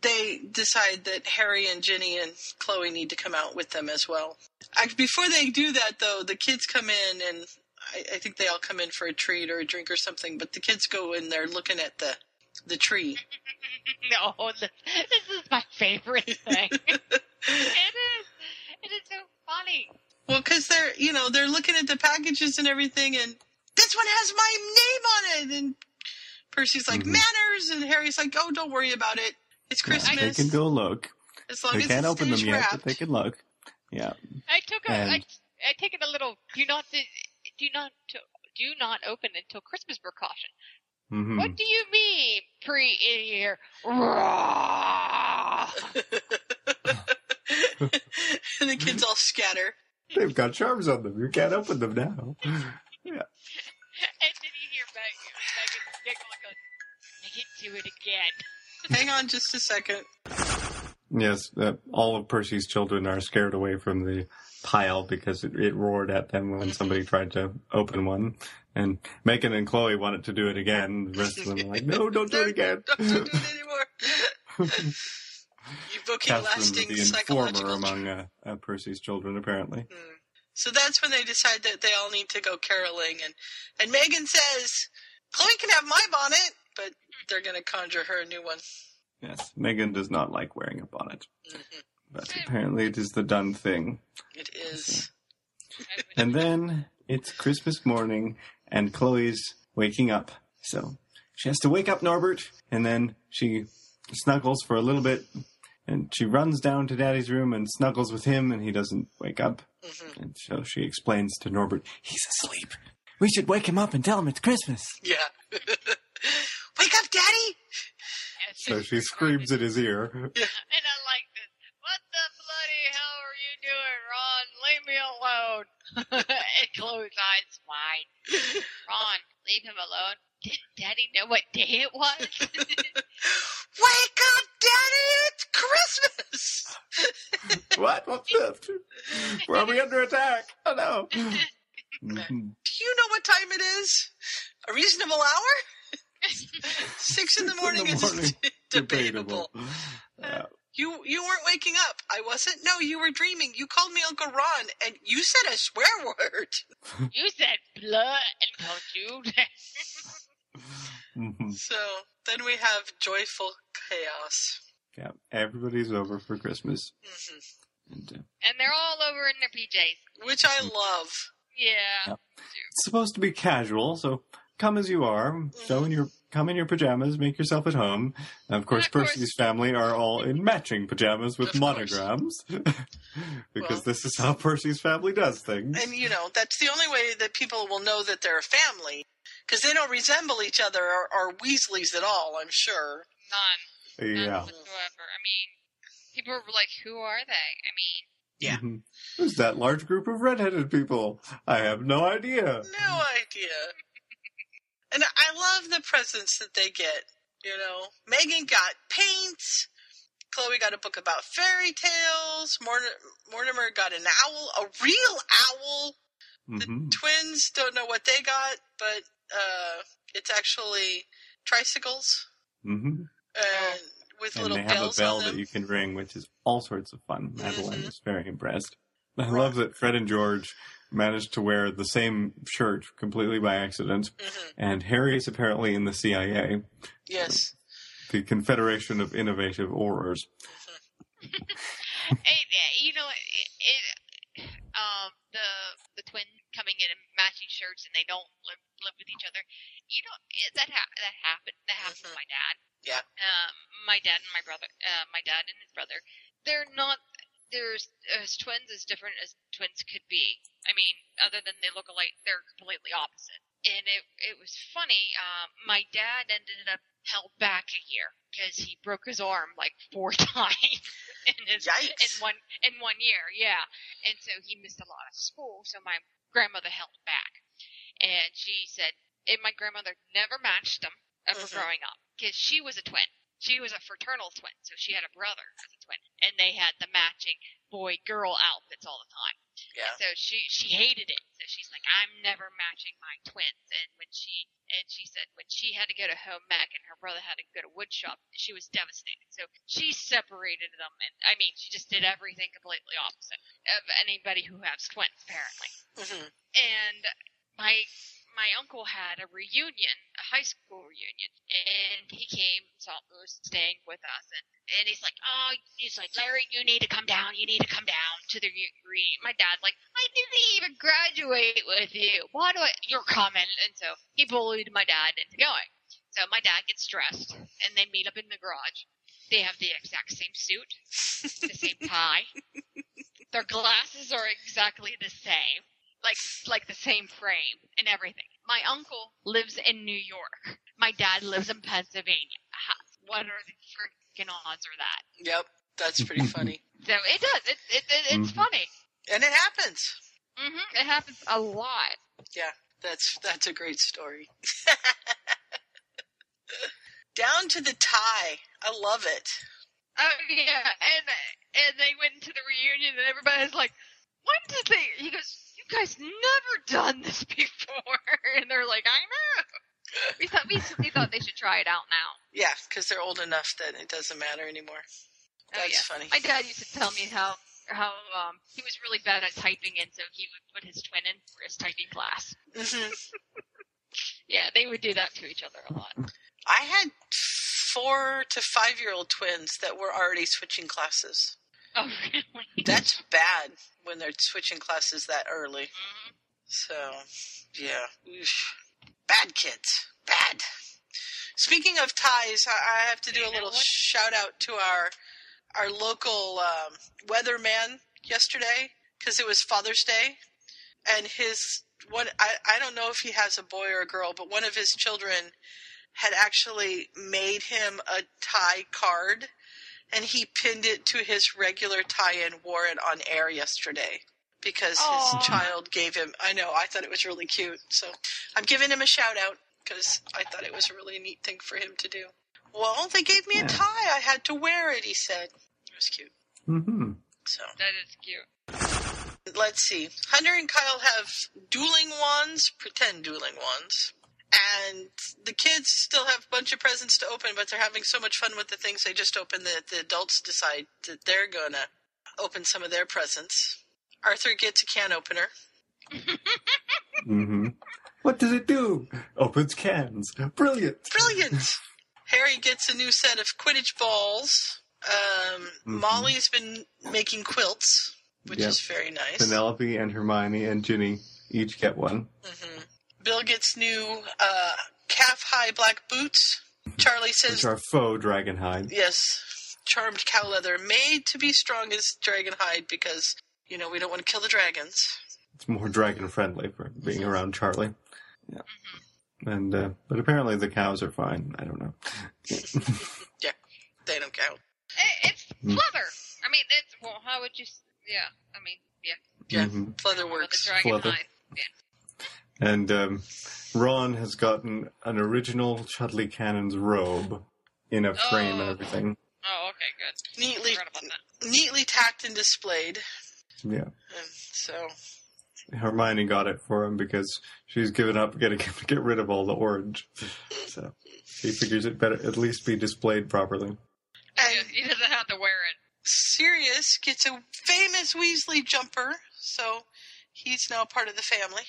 they decide that Harry and Ginny and Chloe need to come out with them as well. Act- Before they do that, though, the kids come in and I, I think they all come in for a treat or a drink or something. But the kids go in there looking at the the tree. No, this, this is my favorite thing. it is. It is so funny. Well, because they're you know they're looking at the packages and everything, and this one has my name on it. And Percy's like Mhm. manners, and Harry's like, oh, don't worry about it. It's Yeah, Christmas. they can go look. as long They as can't it open them stays yet, wrapped. but they can look. Yeah. I took a, I, And- I take it a little. Do not, do not, do not open until Christmas precaution. hmm What do you mean, pre in here? and the kids all scatter. They've got charms on them. You can't open them now. yeah. And then you hear Meg, Megan giggle and go, "Make it do it again." Hang on just a second. Yes, uh, all of Percy's children are scared away from the pile because it, it roared at them when somebody tried to open one. And Megan and Chloe wanted to do it again. The rest of them are like, no, don't do it again. Don't do it anymore. Evoking lasting the psychological. among uh, uh, Percy's children, apparently. So that's when they decide that they all need to go caroling, and and Megan says, "Chloe can have my bonnet," but they're going to conjure her a new one. Yes, Megan does not like wearing bonnet, Mhm. but apparently it is the done thing. It is. And then it's Christmas morning, and Chloe's waking up. So she has to wake up Norbert, and then she snuggles for a little bit, And she runs down to Daddy's room and snuggles with him, and he doesn't wake up. Mhm. And so she explains to Norbert, "He's asleep. We should wake him up and tell him it's Christmas." Yeah. Wake up, Daddy! So she screams in his ear. And I like this. What the bloody hell are you doing, Ron? Leave me alone. and Chloe's eyes wide. Ron, leave him alone. Didn't Daddy know what day it was? Wake up, Daddy! It's Christmas! what? What's this? Are we under attack? Oh no! Mhm. Do you know what time it is? A reasonable hour? Six in the morning In the is morning. debatable. Yeah. You you weren't waking up. I wasn't. No, you were dreaming. You called me Uncle Ron, and you said a swear word. you said blood, don't you? Mhm. So then we have joyful chaos. Yeah, everybody's over for Christmas. hmm And, uh, and they're all over in their PJs. Which I love. Yeah. it's supposed to be casual, so come as you are. Show in your come in your pajamas, make yourself at home. And of course, of course. Percy's family are all in matching pajamas with Of monograms, because Well- this is how Percy's family does things. And you know that's the only way that people will know that they're a family, because they don't resemble each other or, or Weasleys at all. I'm sure. None. None yeah. whatsoever. I mean, people were like, who are they? I mean, Yeah. Mhm. Who's that large group of redheaded people? I have no idea. No idea. And I love the presents that they get. You know, Megan got paints. Chloe got a book about fairy tales. Mortimer, got an owl, a real owl. hmm Twins don't know what they got, but uh, it's actually tricycles hmm and with And little they have a bell that you can ring, which is all sorts of fun. Madeline Mhm. was very impressed. I love that Fred and George managed to wear the same shirt completely by accident, hmm and Harry is apparently in the CIA, Yes. the Confederation of Innovative Aurors. hey, yeah, you know, it, it, um, the the twin coming in and matching shirts and they don't live, live with each other. You know, it, that ha- that happened. That happened to my dad. Yeah. Um, my dad and my brother, uh, my dad and his brother, they're not. There's as twins as different as twins could be. I mean, other than they look alike, they're completely opposite. And it it was funny. Um, my dad ended up held back a year because he broke his arm like four times in his Yikes. in one in one year. Yeah, and so he missed a lot of school. So my grandmother held back, and she said, and my grandmother never matched them ever Mhm. growing up because she was a twin. She was a fraternal twin, so she had a brother as a twin, and they had the matching boy girl outfits all the time. Yeah. And so she she hated it. So she's like, I'm never matching my twins. And when she and she said when she had to go to home ec and her brother had to go to wood shop, she was devastated. So she separated them, and I mean, she just did everything completely opposite of anybody who has twins, apparently. Mm-hmm. And my my uncle had a reunion, a high school reunion, and he came, saw, was staying with us, and, and he's like, oh, he's like, Larry, you need to come down, you need to come down to the reunion. My dad's like, I didn't even graduate with you. Why do I, you're coming. And so he bullied my dad into going. So my dad gets dressed, and they meet up in the garage. They have the exact same suit, the same tie. Their glasses are exactly the same like like the same frame and everything. My uncle lives in New York. My dad lives in Pennsylvania. What are the freaking odds of that? Yep. That's pretty funny. So it does. It, it, it it's Mhm. funny. And it happens. hmm It happens a lot. Yeah, that's that's a great story. Down to the tie. I love it. Oh yeah, and and they went to the reunion and everybody's like, when did they? He goes, you guys never done this before, and they're like, I know. We thought we, thought they should try it out now. Yeah, because they're old enough that it doesn't matter anymore. Oh, That's yeah. funny. My dad used to tell me how how um he was really bad at typing, and so he would put his twin in for his typing class. hmm Yeah, they would do that to each other a lot. I had four to five year old twins that were already switching classes. Oh, really? That's bad when they're switching classes that early. Mhm. So, yeah. Oof. Bad kids. Bad. Speaking of ties, I have to do a little shout out to our our local um, weatherman yesterday because it was Father's Day, and his one I, I don't know if he has a boy or a girl, but one of his children had actually made him a tie card, and he pinned it to his regular tie and wore it on air yesterday because Aw. his child gave him. I know I thought it was really cute, so I'm giving him a shout out because I thought it was a really neat thing for him to do. Well, they gave me Yeah. a tie. I had to wear it. He said it was cute. Mm-hmm. So That is cute. let's see. Hunter and Kyle have dueling wands, pretend dueling wands. And the kids still have a bunch of presents to open, but they're having so much fun with the things they just opened that the adults decide that they're going to open some of their presents. Arthur gets a can opener. Mm-hmm. What does it do? Opens cans. Brilliant. Brilliant! Harry gets a new set of Quidditch balls. Um, Mhm. Molly's been making quilts, which Yep. is very nice. Penelope and Hermione and Ginny each get one. hmm Bill gets new uh, calf high black boots. Charlie says, Which are faux dragon hide. yes, charmed cow leather, made to be strong as dragon hide because, you know, we don't want to kill the dragons. It's more dragon friendly for being around Charlie. Yeah. And uh, but apparently the cows are fine. I don't know. Yeah, they don't count. It's Mm. leather. I mean, it's well. How would you? Yeah. I mean, yeah. Yeah, Mhm. leather works. The dragon Leather. hide. Yeah. And um, Ron has gotten an original Chudley Cannon's robe in a frame and Oh. everything. Oh, okay, good. Neatly, Forgot about that. neatly tacked and displayed. Yeah. And so, Hermione got it for him because she's given up getting him to get rid of all the orange. So he figures it better at least be displayed properly. And he doesn't have to wear it. Sirius gets a famous Weasley jumper, so he's now part of the family.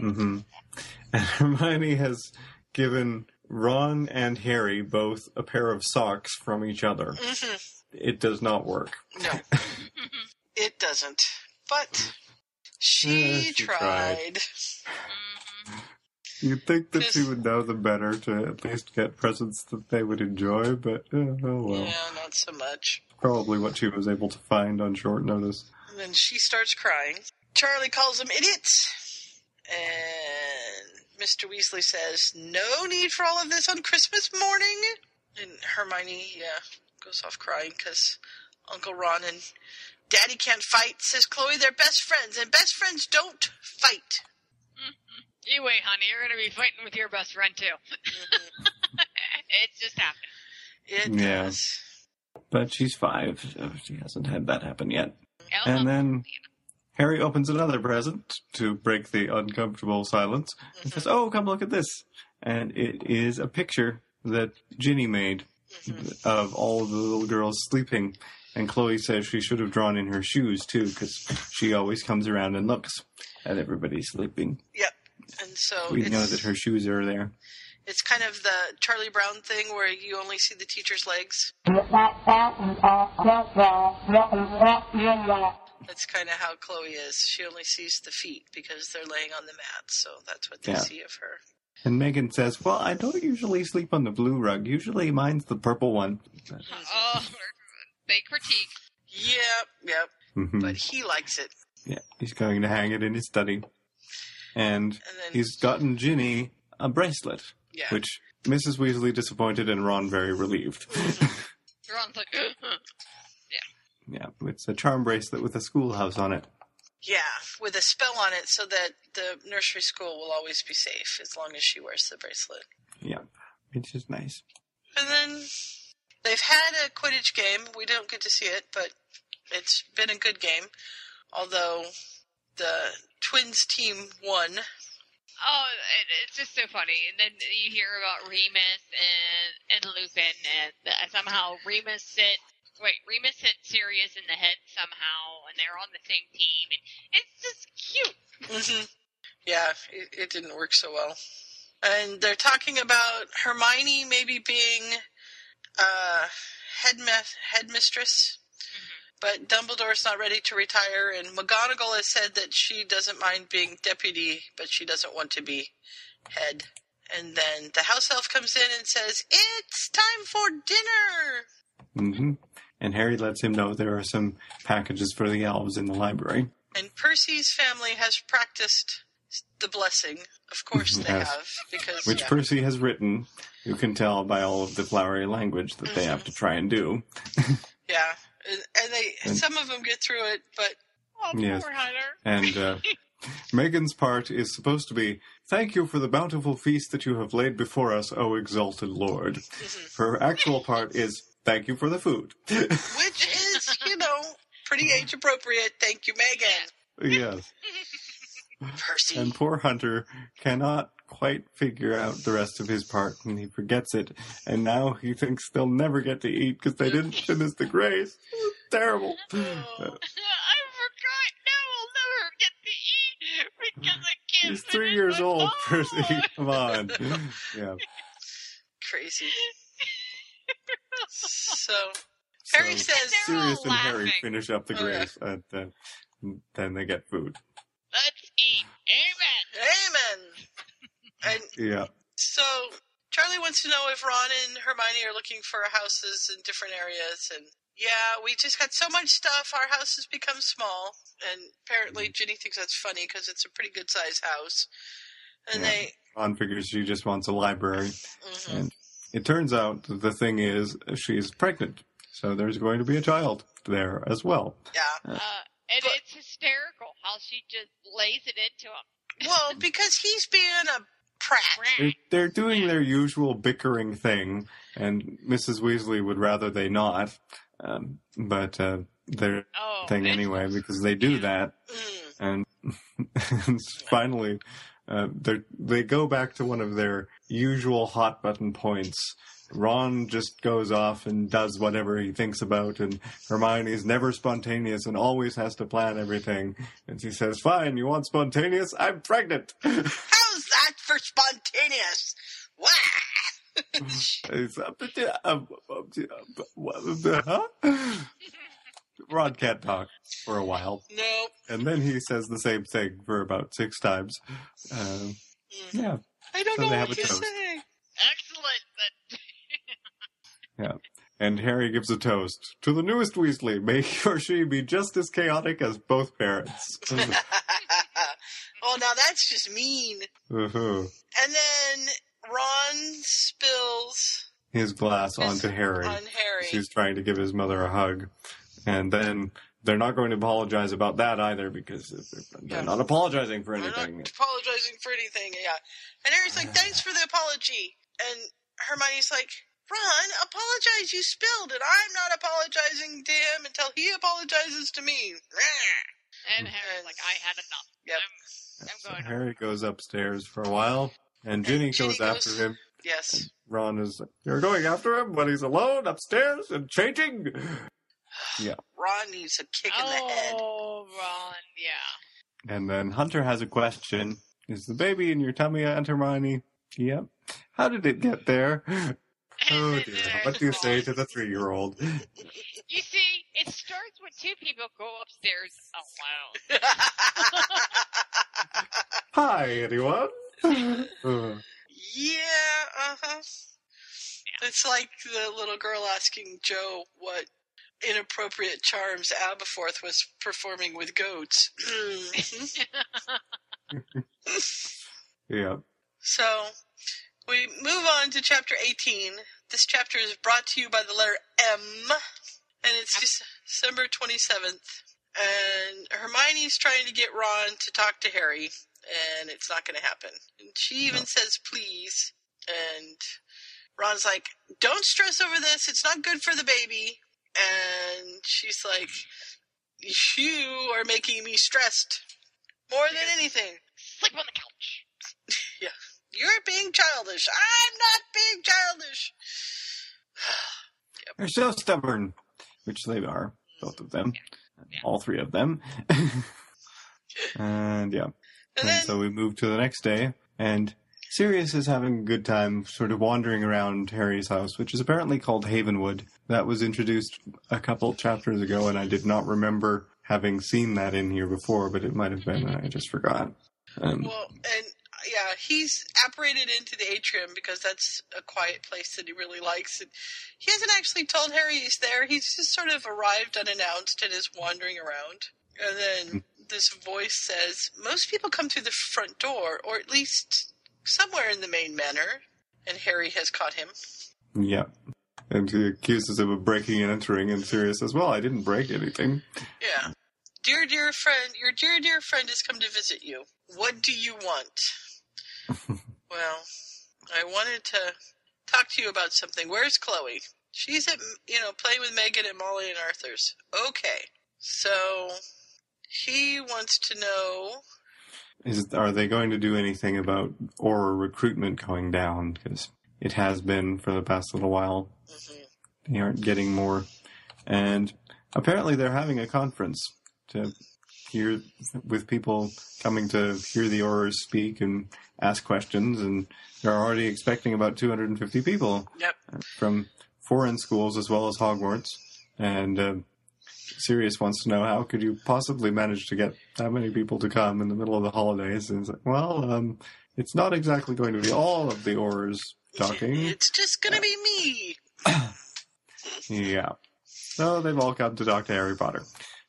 Hmm And Hermione has given Ron and Harry both a pair of socks from each other. Mm-hmm. It does not work. No, it doesn't. But she, Yeah, she tried. tried. hmm You'd think that she would know them better to at least get presents that they would enjoy, but uh, oh well. Yeah, not so much. Probably what she was able to find on short notice. And then she starts crying. Charlie calls them idiots. And Mr. Weasley says, No need for all of this on Christmas morning. And Hermione uh, goes off crying because Uncle Ron and Daddy can't fight, says Chloe. They're best friends, and best friends don't fight. You wait, honey. You're gonna be fighting with your best friend too. it just happened. It Yeah. does. But she's five, so she hasn't had that happen yet. And then Harry opens another present to break the uncomfortable silence and says, Oh, come look at this. And it is a picture that Ginny made of all of the little girls sleeping. And Chloe says she should have drawn in her shoes too, because she always comes around and looks at everybody sleeping. Yep. And so We it's, know that her shoes are there. it's kind of the Charlie Brown thing where you only see the teacher's legs. That's kind of how Chloe is. She only sees the feet because they're laying on the mat, so that's what they Yeah. see of her. And Megan says, Well, I don't usually sleep on the blue rug. Usually mine's the purple one. Oh, they critique. Yep, yep. Mhm. But he likes it. Yeah, he's going to hang it in his study. And, And then- he's gotten Ginny a bracelet, Yeah. which Mrs. Weasley disappointed and Ron very relieved. Ron's like, yeah, it's a charm bracelet with a schoolhouse on it. Yeah, with a spell on it so that the nursery school will always be safe as long as she wears the bracelet. Yeah, which is nice. And then they've had a Quidditch game. We don't get to see it, but it's been a good game. Although the Twins team won. oh, it, it's just so funny. And then you hear about Remus and and Lupin, and somehow Remus hit. Wait, Remus hit Sirius in the head somehow, and they're on the same team, and it's just cute. hmm Yeah, it, it didn't work so well. And they're talking about Hermione maybe being uh, headma- headmistress, but Dumbledore's not ready to retire. And McGonagall has said that she doesn't mind being deputy, but she doesn't want to be head. And then the house elf comes in and says, "It's time for dinner." hmm and Harry lets him know there are some packages for the elves in the library. And Percy's family has practiced the blessing. Of course they Yes. have, because Which yeah. Percy has written. You can tell by all of the flowery language that they have to try and do. yeah, and, and they And- some of them get through it, but Oh, Yes. poor Hunter. And uh, Megan's part is supposed to be Thank you for the bountiful feast that you have laid before us, O exalted Lord. Mm-hmm. Her actual part is Thank you for the food. which is you know pretty age appropriate. Thank you, Megan. yes. Percy. And poor Hunter cannot quite figure out the rest of his part and he forgets it. And now he thinks they'll never get to eat because they didn't finish the grace. Terrible. Uh, I forgot. Now I'll never get to eat because I can't. He's three years old, ball. Percy. Come on. Yeah. Crazy. So Harry So says, Sirius and Harry finish up the yeah. grace and then, then they get food. Let's eat. Amen. Amen. And Yeah. so Charlie wants to know if Ron and Hermione are looking for houses in different areas. And yeah, we just got so much stuff. Our house has become small. And apparently Ginny thinks that's funny because it's a pretty good sized house. And Yeah. they, Ron figures she just wants a library. mhm. And it turns out that the thing is she's pregnant. So there's going to be a child there as well. yeah. Uh, and it's hysterical how she just lays it into him. Well, because he's being a prat. They're, they're doing their usual bickering thing, and Mrs. Weasley would rather they not. Um, but uh, their Oh, thing anyway because they do that, Mm. and finally uh, they they go back to one of their usual hot button points. Ron just goes off and does whatever he thinks about, and Hermione's never spontaneous and always has to plan everything. And she says, "Fine, you want spontaneous? I'm pregnant." How's that for spontaneous? Wow. It's up to- um, um, uh, huh? Ron can't talk for a while, Nope. and then he says the same thing for about six times. Um, yeah, I don't So know they have what a to toast. say. Excellent. But yeah. And Harry gives a toast to the newest Weasley. May he or she be just as chaotic as both parents. oh, now that's just mean. Woohoo. And then Ron spills His glass onto Harry. on Harry. He's trying to give his mother a hug, and then they're not going to apologize about that either because they're, they're not apologizing for I'm not anything. apologizing for anything. Yeah. And Harry's like, thanks for the apology. And Hermione's like, Ron, apologize. You spilled it. I'm not apologizing to him until he apologizes to me. and hmm. Harry's like, I had enough. Yep. I'm, I'm So going. Harry goes upstairs for a while, and Ginny, Ginny goes after goes- him. Yes. Ron is like, You're going after him when he's alone upstairs and changing? Yeah. Ron needs a kick in the head. Oh, Ron. Yeah. And then Hunter has a question. Is the baby in your tummy, Aunt Hermione? Yep. How did it get there? Oh dear. What do you say to the three year old? You see, it starts when two people go upstairs alone. Hi, anyone? Yeah, uh huh. It's like the little girl asking Joe what inappropriate charms Aberforth was performing with goats. Mm. yeah. so, we move on to chapter 18. This chapter is brought to you by the letter M, and it's December 27th. And Hermione's trying to get Ron to talk to Harry, and it's not going to happen. And she even says, please. And Ron's like, don't stress over this. It's not good for the baby. And she's like, you are making me stressed more than anything. Sleep on the couch. yeah. You're being childish. I'm not being childish. They're so stubborn, which they are, both of them, all three of them. and yeah, and, so we move to the next day, and Sirius is having a good time, sort of wandering around Harry's house, which is apparently called Havenwood. That was introduced a couple chapters ago, and I did not remember having seen that in here before, but it might have been, and I just forgot. Um, Well, and yeah, he's apparated into the atrium because that's a quiet place that he really likes. And he hasn't actually told Harry he's there. He's just sort of arrived unannounced and is wandering around. And then this voice says, Most people come through the front door, or at least somewhere in the main manor. And Harry has caught him. Yeah. And he accuses him of breaking and entering, and Sirius says, Well, I didn't break anything. Yeah. Dear, dear friend, your dear, dear friend has come to visit you. What do you want? well, I wanted to talk to you about something. Where's Chloe? She's at, you know, playing with Megan and Molly and Arthur's. Okay. So, he wants to know. Is, are they going to do anything about Auror recruitment going down? Because it has been for the past little while. They aren't getting more. And apparently they're having a conference to hear, with people coming to hear the Aurors speak and ask questions. And they're already expecting about 250 people Yep. from foreign schools as well as Hogwarts. And uh, Sirius wants to know how could you possibly manage to get that many people to come in the middle of the holidays? And it's like, well, um, it's not exactly going to be all of the Aurors talking. It's just gonna be me. Yeah. So they've all come to talk to Harry Potter.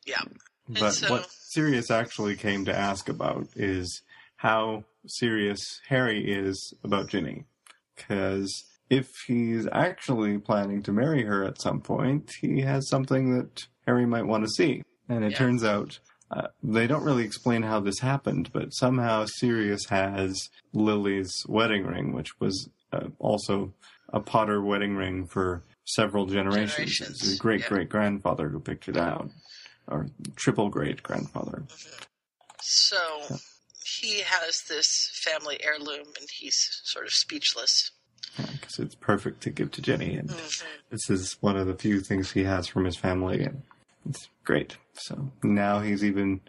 Yeah. But so- what Sirius actually came to ask about is how serious Harry is about Ginny. Because if he's actually planning to marry her at some point, he has something that Harry might want to see. And it Yeah. turns out uh, they don't really explain how this happened, but somehow Sirius has Lily's wedding ring, which was uh, also a Potter wedding ring for several generations. Generations, His great yeah. great grandfather who picked it out, or triple great grandfather. So, he has this family heirloom and he's sort of speechless. because it's perfect to give to Ginny, and Mhm. this is one of the few things he has from his family, and it's great. So now he's even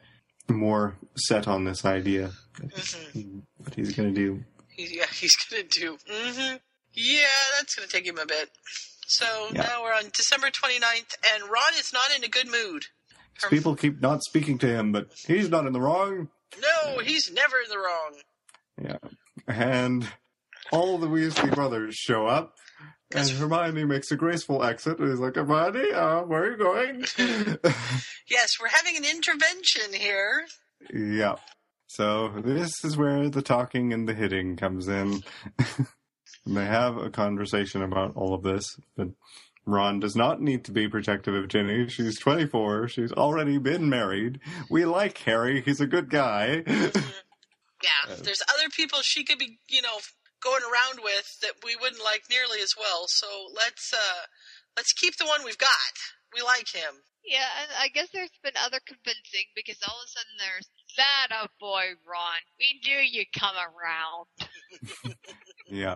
more set on this idea Mm-hmm. what he's going to do. Yeah, he's gonna do. hmm Yeah, that's gonna take him a bit. So Yeah. now we're on December 29th, and Ron is not in a good mood. 'Cause people keep not speaking to him, but he's not in the wrong. No, he's never in the wrong. Yeah, and all the Weasley brothers show up. And Hermione makes a graceful exit, and he's like, Hermione, uh, where are you going? Yes, we're having an intervention here. Yeah. So this is where the talking and the hitting comes in. and they have a conversation about all of this, but Ron does not need to be protective of Ginny. She's 24. She's already been married. We like Harry. He's a good guy. Yeah, there's other people she could be, you know, going around with that we wouldn't like nearly as well. So let's uh let's keep the one we've got. We like him. Yeah, and I guess there's been other convincing because all of a sudden there's that a boy, Ron. We knew you'd come around. yeah.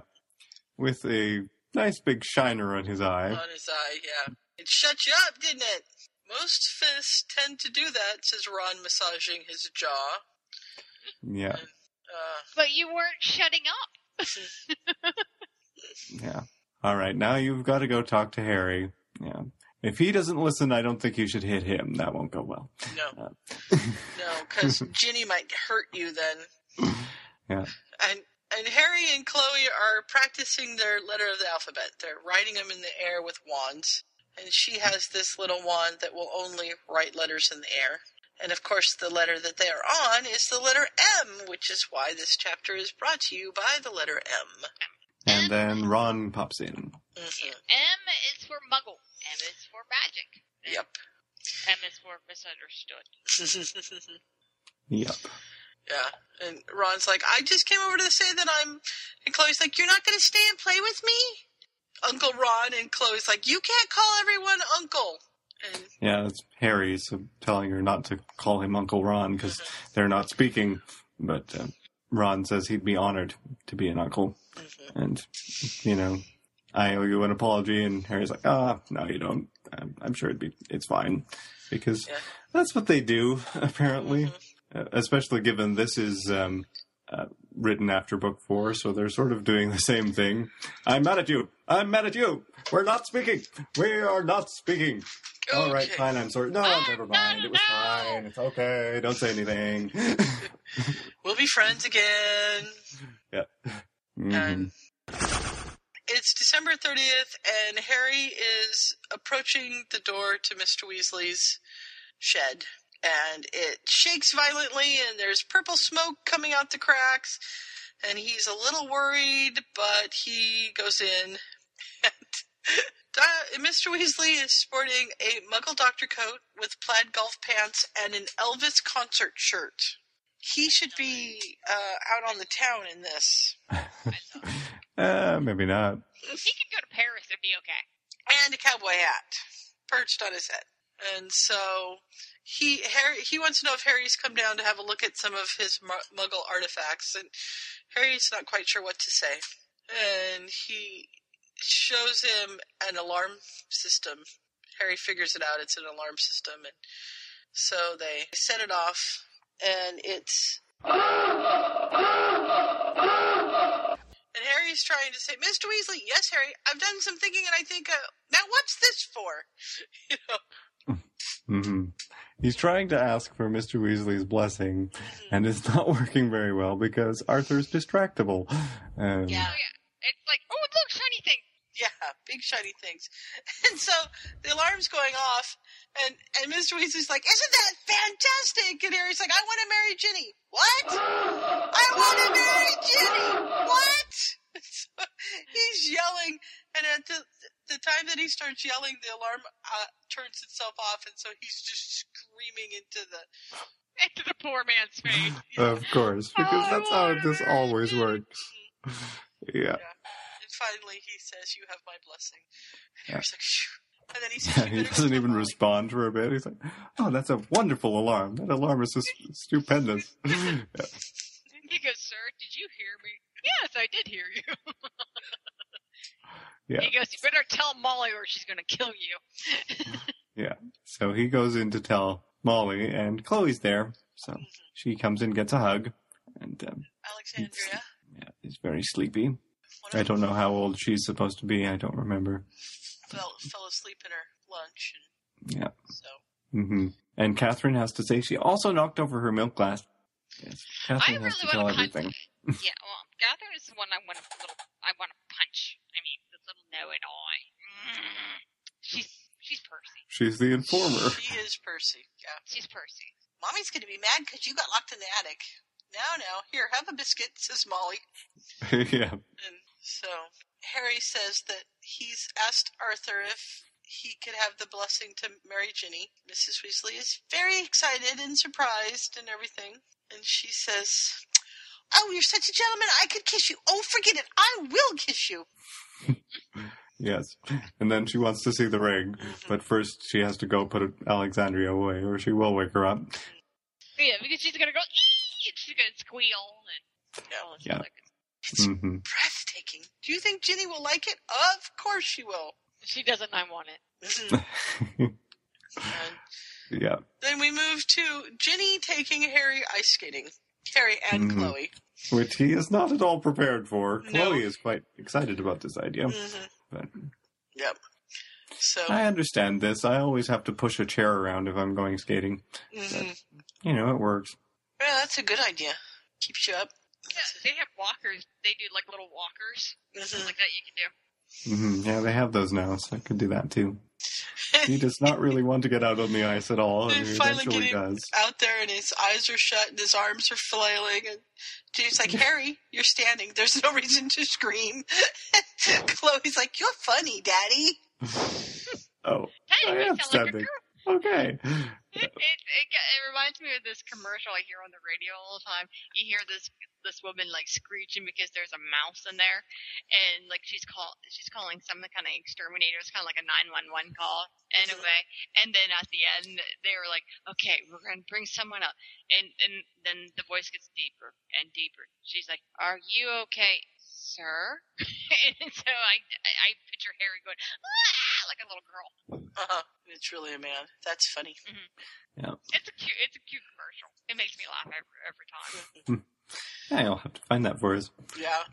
With a nice big shiner on his eye. On his eye, yeah. It shut you up, didn't it? Most fists tend to do that, says Ron, massaging his jaw. Yeah. Uh, But you weren't shutting up. Yeah. All right. Now you've got to go talk to Harry. Yeah. If he doesn't listen, I don't think you should hit him. That won't go well. no, Uh, no, because Ginny might hurt you then. yeah. And and Harry and Chloe are practicing their letter of the alphabet. They're writing them in the air with wands. And she has this little wand that will only write letters in the air. And of course, the letter that they are on is the letter M, which is why this chapter is brought to you by the letter M. And then Ron pops in. Mm-hmm. M is for muggle. M is for magic. Yep. M is for misunderstood. Yep. Yeah. And Ron's like, I just came over to say that I'm. And Chloe's like, You're not going to stay and play with me? Uncle Ron. And Chloe's like, You can't call everyone Uncle. And Yeah, it's Harry so telling her not to call him Uncle Ron because they're not speaking. But uh, Ron says he'd be honored to be an uncle. And, you know, I owe you an apology. And Harry's like, ah, no, you don't. I'm, I'm sure it'd be, it's fine. Because that's what they do, apparently. Uh, especially given this is um, uh, written after book four, so they're sort of doing the same thing. I'm mad at you. I'm mad at you. We're not speaking. We are not speaking. All right, fine. I'm sorry. No, never mind. It was fine. It's okay. Don't say anything. We'll be friends again. yeah. Mhm. And it's December 30th, and Harry is approaching the door to Mr. Weasley's shed. And it shakes violently, and there's purple smoke coming out the cracks. And he's a little worried, but he goes in. And Mr. Weasley is sporting a Muggle doctor coat with plaid golf pants and an Elvis concert shirt. He should be uh, out on the town in this. Uh, maybe not. He could go to Paris and be okay. and a cowboy hat perched on his head. And so he Harry he wants to know if Harry's come down to have a look at some of his Muggle artifacts, and Harry's not quite sure what to say. And he shows him an alarm system. Harry figures it out; it's an alarm system, and so they set it off, and it's. And Harry's trying to say, Mr. Weasley, yes, Harry, I've done some thinking, and I think, uh, now what's this for? You know, hmm He's trying to ask for Mr. Weasley's blessing, and it's not working very well because Arthur's distractible. Um, Yeah. Yeah. It's like, oh, look, shiny thing. yeah, big shiny things. And so the alarm's going off, and, and Mr. Weasley's like, isn't that fantastic? And Harry's like, I want to marry Ginny. What? I want to marry Ginny. What? So he's yelling, and at the, the time that he starts yelling, the alarm uh, turns itself off, and so he's just screaming into the Into the poor man's face. Of course, because that's how this always works. Yeah. And finally, he says, "You have my blessing." And Yeah. Like, Phew. and then he says, Yeah, he doesn't even home." respond for a bit. He's like, "Oh, that's a wonderful alarm. That alarm is just stupendous." Yeah. He goes, sir, did you hear me? Yes, I did hear you. Yeah. He goes, you better tell Molly or she's going to kill you. Yeah. So he goes in to tell Molly, and Chloe's there. So she comes in, gets a hug, and um, Alexandria. yeah, he's very sleepy. I don't know how old she's supposed to be. I don't remember. Fell, fell asleep in her lunch, and Yeah. so Mm-hmm. And Catherine has to say she also knocked over her milk glass. Yes. Catherine has to tell everything. yeah, well, Catherine is the one I want to I want to punch. I mean, the know-it-all. Mm. She's she's Percy. She's the informer. she is Percy. Yeah, She's Percy. mommy's gonna be mad because you got locked in the attic. Now, now, here, have a biscuit," says Molly. yeah. And so Harry says that he's asked Arthur if he could have the blessing to marry Ginny. Mrs. Weasley is very excited and surprised and everything. And she says, Oh, you're such a gentleman. I could kiss you. Oh, forget it. I will kiss you. Yes. And then she wants to see the ring, but first she has to go put Alexandria away, or she will wake her up. Yeah, because she's going to go, "Ee!" and she's going to squeal. And, Yeah. oh, It's hmm breathtaking. Do you think Ginny will like it? Of course she will. She doesn't, I want it. Yeah. then we move to Ginny taking Harry ice skating. Harry and Mhm. Chloe. Which he is not at all prepared for. No. Chloe is quite excited about this idea. hmm But Yep. So, I understand this. I always have to push a chair around if I'm going skating. hmm You know, it works. yeah, that's a good idea. Keeps you up. Yeah, they have walkers. They do like little walkers. Mhm. Like that you can do. hmm Yeah, they have those now, so I could do that too. He does not really want to get out on the ice at all, and They he finally eventually get him does. out there, and his eyes are shut, and his arms are flailing. And Ginny's like, "Harry, you're standing. There's no reason to scream." Chloe's like, "You're funny, Daddy." Oh, Hey, I you am sound like standing. Okay. It, it, it, reminds me of this commercial I hear on the radio all the time. You hear this this woman like screeching because there's a mouse in there, and like she's call she's calling some kind of exterminator. It's kind of like a nine one one call anyway. And then at the end, they were like, "Okay, we're gonna bring someone up," and and then the voice gets deeper and deeper. She's like, "Are you okay, sir?" and so I I picture Harry going ah, like a little girl. Uh-huh. It's really a man. That's funny. Yeah. It's a cute it's a cute commercial. It makes me laugh every every time. Yeah, you'll have to find that for us. Yeah.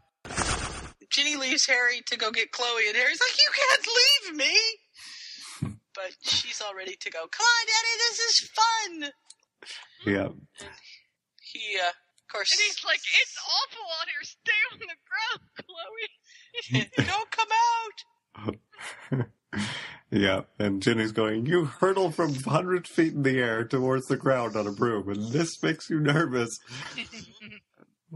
Ginny leaves Harry to go get Chloe, and Harry's like, "You can't leave me." but she's all ready to go. Come on, Daddy, this is fun. Yeah. He, uh, of course, And he's like, it's awful out here. Stay on the ground, Chloe. don't come out. Yeah, and Ginny's going, You hurtle from 100 feet in the air towards the ground on a broom, and this makes you nervous.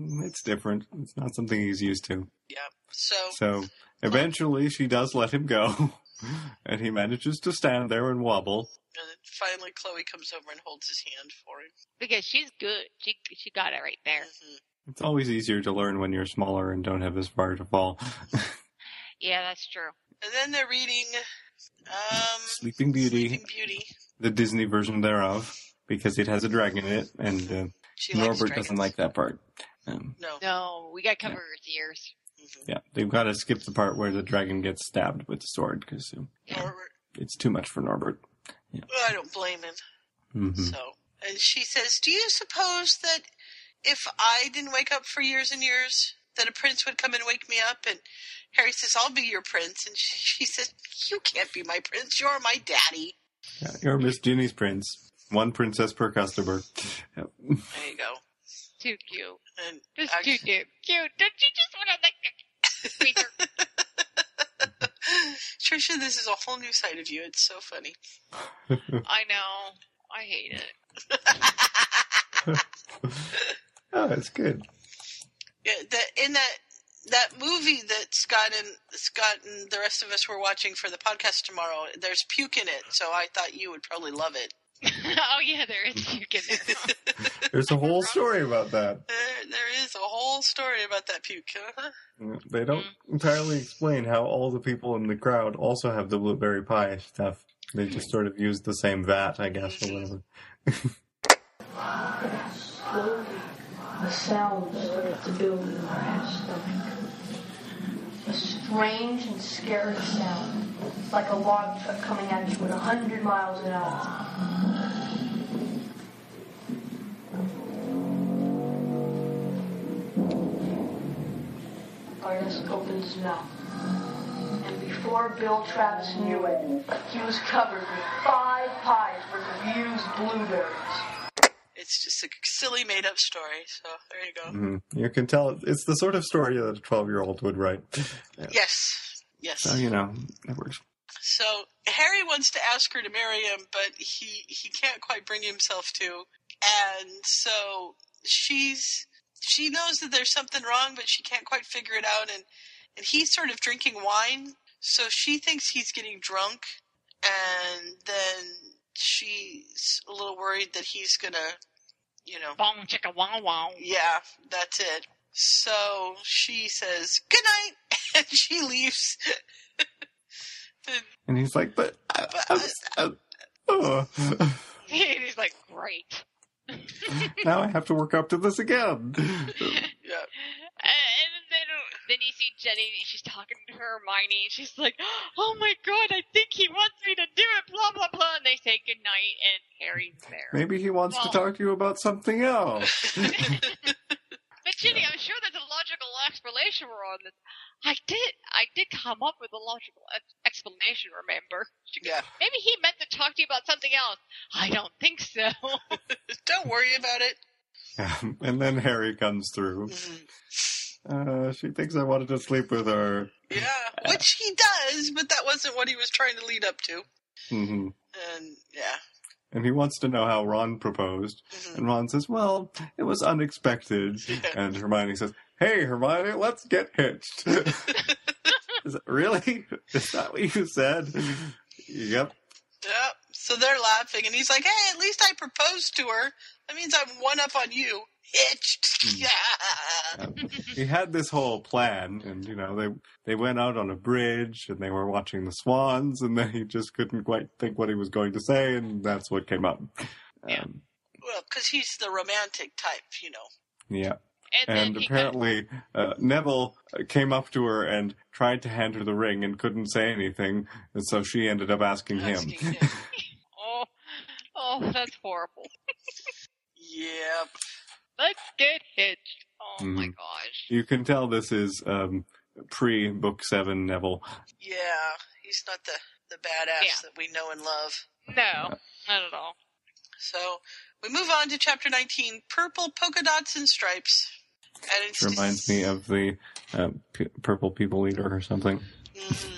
It's different. It's not something he's used to. Yeah. So, So eventually she does let him go, and he manages to stand there and wobble. and then finally, Chloe comes over and holds his hand for him. because she's good. She she got it right there. Mm-hmm. It's always easier to learn when you're smaller and don't have as far to fall. Yeah, that's true. And then they're reading, um, Sleeping Beauty, Sleeping Beauty. the Disney version thereof, because it has a dragon in it, and uh, Norbert doesn't like that part. Um, No. No, we got covered cover his ears. yeah, they've got to skip the part where the dragon gets stabbed with the sword because Norbert. it's too much for Norbert. Well, I don't blame him. hmm So, and she says, "Do you suppose that if I didn't wake up for years and years, that a prince would come and wake me up?" And Harry says, "I'll be your prince," and she, she says, "You can't be my prince. You're my daddy." Yeah, you're Miss Ginny's prince. One princess per customer. Yep. There you go. Too cute. And Just actually- too cute. Cute. Don't you just want to like squeeze her? Trisha, this is a whole new side of you. It's so funny. I know. I hate it. oh, it's good. Yeah, the, in that that movie that Scott and Scott and the rest of us were watching for the podcast tomorrow, there's puke in it, so I thought you would probably love it. oh yeah, there is puke in there. There's a whole story about that. There, there is a whole story about that puke. They don't mm. entirely explain how all the people in the crowd also have the blueberry pie stuff. They just hmm. sort of use the same vat, I guess, or mm-hmm. whatever. Slowly, a sound started to build in my stomach. A strange and scary sound, like a log truck coming at you at hundred miles an hour. Artis opened his mouth. And before Bill Travis knew it, he was covered with five pies worth of used blueberries. It's just a silly made up story. So there you go. hmm You can tell it's the sort of story that a 12 year old would write. Yes, yes. So, you know, it works. So Harry wants to ask her to marry him, but he he can't quite bring himself to. And so she's she knows that there's something wrong, but she can't quite figure it out. And and he's sort of drinking wine, so she thinks he's getting drunk, and then she's a little worried that he's gonna, you know, Bong chicka wow wow. yeah, that's it. So she says good night, and she leaves. And he's like, but. I, I, I, oh. He's like, great. Now I have to work up to this again. Yeah. And then, then you see Ginny. She's talking to her Hermione. She's like, "Oh my god, I think he wants me to do it." Blah blah blah. And they say goodnight, and Harry's there. Maybe he wants to talk to you about something else. But Ginny, I'm sure there's a logical explanation for all this. I did, I did come up with a logical explanation. Remember? She goes, Yeah. Maybe he meant to talk to you about something else. I don't think so. Don't worry about it. and then Harry comes through. Uh, she thinks I wanted to sleep with her. Yeah, which he does, but that wasn't what he was trying to lead up to. Mm-hmm. And yeah, And he wants to know how Ron proposed. And Ron says, Well, it was unexpected. And Hermione says, Hey, Hermione, let's get hitched. Is it, really? Is that what you said? yep. Yep. So they're laughing, and he's like, "Hey, at least I proposed to her. That means I'm one up on you." Hitched. Yeah. he had this whole plan, and you know they they went out on a bridge, and they were watching the swans, and then he just couldn't quite think what he was going to say, and that's what came up. Um, Well, because he's the romantic type, you know. yeah. And, And, then he apparently, uh, Neville uh, came up to her and tried to hand her the ring and couldn't say anything, and so she ended up asking him. oh, oh, that's horrible. Yep. Let's get hitched. Oh my Mhm. gosh. You can tell this is um, pre Book Seven Neville. Yeah, he's not the the badass Yeah. that we know and love. No, not at all. So we move on to chapter 19 Purple Polka Dots and Stripes. And it's Which reminds me of the uh, p- purple people eater or something.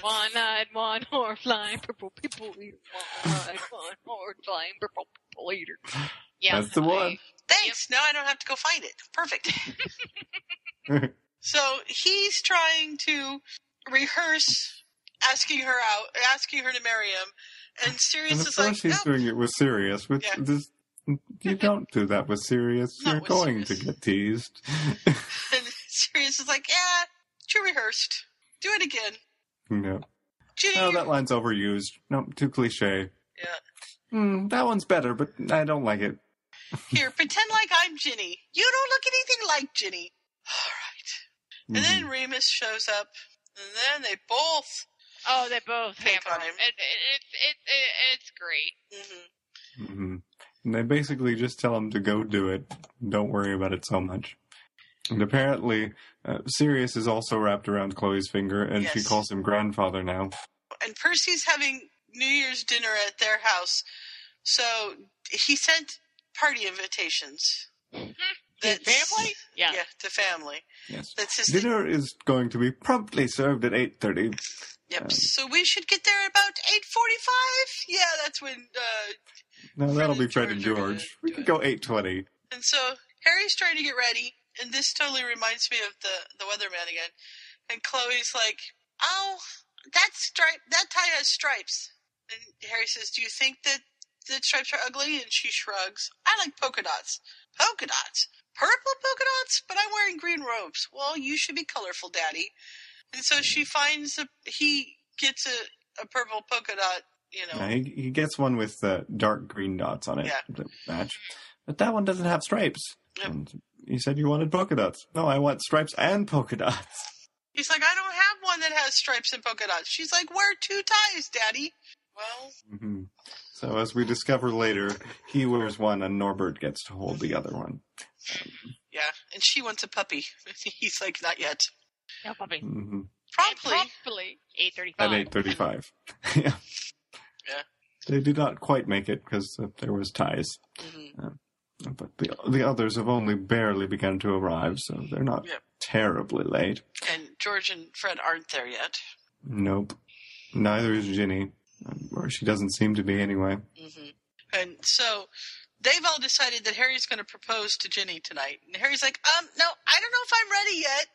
One eyed, one horn flying, purple people eater. One eyed, one horn flying, purple people eater. Yeah, That's the one. Thanks. Now I don't have to go find it. Perfect. so he's trying to rehearse asking her out, asking her to marry him. And Sirius And of is course like, he's no. doing it with Sirius. With Yeah. this, you don't do that with Sirius. Not You're with going to get teased. And Sirius is like, yeah, too rehearsed. Do it again. no. Ginny, Oh, that line's overused. No, too cliche. Yeah. Mm, that one's better, but I don't like it. here, pretend like I'm Ginny. You don't look anything like Ginny. All right. And then Mm-hmm. Remus shows up, and then they both. Oh, they both hammer on him. him. It, it, it, it, it's great. hmm hmm And they basically just tell him to go do it. Don't worry about it so much. And apparently, uh, Sirius is also wrapped around Chloe's finger, and she calls him grandfather now. And Percy's having New Year's dinner at their house, so he sent party invitations. The family? Yeah. Yeah, to family. Yes. That's his Dinner is going to be promptly served at eight thirty. Yep. so we should get there about eight forty-five. Yeah, that's when. Uh, No, that'll be Fred and George. We could go eight twenty. and so Harry's trying to get ready, and this totally reminds me of the the weatherman again. And Chloe's like, "Oh, that stripe, that tie has stripes." And Harry says, "Do you think that the stripes are ugly?" And she shrugs. "I like polka dots. Polka dots, purple polka dots, but I'm wearing green robes. Well, you should be colorful, Daddy." And so she finds a he gets a a purple polka dot. You know, Yeah, he, he gets one with uh, dark green dots on it Yeah. to match, but that one doesn't have stripes. And he said you wanted polka dots. No, I want stripes and polka dots. He's like, I don't have one that has stripes and polka dots. She's like, wear two ties, Daddy. Well, hmm So as we discover later, he wears one and Norbert gets to hold the other one. yeah, and she wants a puppy. He's like, not yet. No puppy. hmm Promptly. Promptly. Eight thirty-five. At eight thirty-five. yeah. Yeah. They did not quite make it because uh, there was ties. Uh, but the the others have only barely begun to arrive, so they're not Yep. terribly late. And George and Fred aren't there yet. Nope. Neither is Ginny, or she doesn't seem to be anyway. hmm And so they've all decided that Harry's going to propose to Ginny tonight. And Harry's like, um, no, I don't know if I'm ready yet.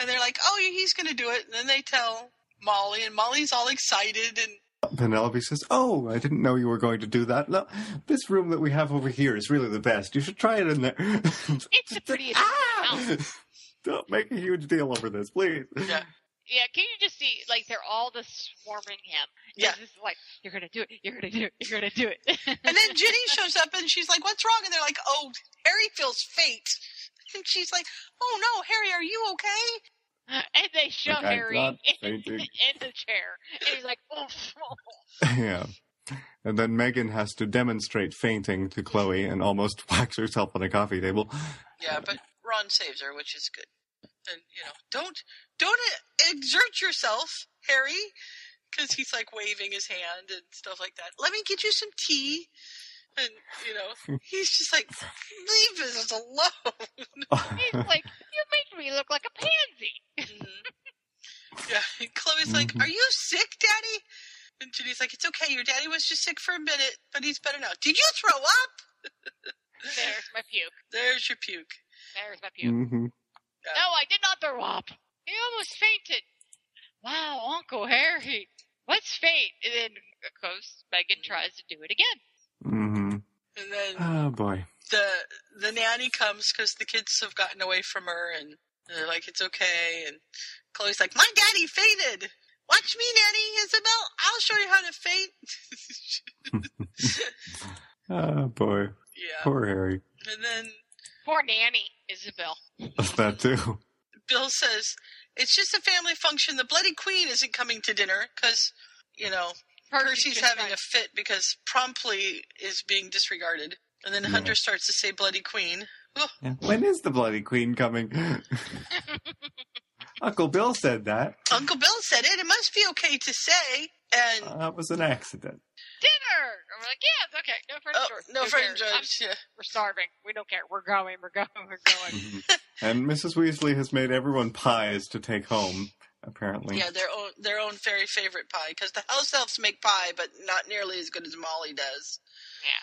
And they're like, oh, yeah, he's going to do it. And then they tell Molly, and Molly's all excited. And Penelope says, "Oh, I didn't know you were going to do that. No, this room that we have over here is really the best. You should try it in there." It's the prettiest house. Ah! Don't make a huge deal over this, please. yeah, Yeah, can you just see, like, they're all just swarming him. Yeah. It's just like, you're gonna do it, you're gonna do it, you're gonna do it. And then Ginny shows up and she's like, What's wrong? And they're like, Oh, Harry feels fate. And she's like, Oh no, Harry, are you okay? and they shove Like, Harry not in, in the chair. And he's like, oof. yeah. And then Megan has to demonstrate fainting to Chloe mm-hmm. and almost whacks herself on a coffee table. Yeah, but Ron saves her, which is good. And you know, don't don't exert yourself, Harry, because he's like waving his hand and stuff like that. Let me get you some tea. And you know, he's just like, leave us alone. He's like, you make me look like a pansy. Yeah, and Chloe's like, "Are you sick, Daddy?" And Ginny's like, "It's okay. Your daddy was just sick for a minute, but he's better now. Did you throw up?" There's my puke. There's your puke. There's my puke. hmm No, I did not throw up. He almost fainted. Wow, Uncle Harry. What's fate? And then, of course, Megan tries to do it again. hmm And then Oh boy. the the nanny comes because the kids have gotten away from her, and they're like, "It's okay." And Chloe's like, "My daddy fainted. Watch me, Nanny Isabel. I'll show you how to faint." Oh boy. yeah. Poor Harry. And then Poor Nanny, Isabel. that too. Bill says, "It's just a family function. The Bloody Queen isn't coming to dinner because, you know, Percy's just having a fit because promptly is being disregarded." And then Hunter starts to say "Bloody Queen." Oh, Yeah. When is the bloody queen coming? Uncle Bill said that. Uncle Bill said it. It must be okay to say. And Uh, that was an accident. Dinner. And we're like, yeah, it's okay. No French Oh, no Who French cares? Yeah. We're starving. We don't care. We're going. We're going. We're going. And Mrs. Weasley has made everyone pies to take home, apparently. yeah, their own their own very favorite pie because the house elves make pie, but not nearly as good as Molly does.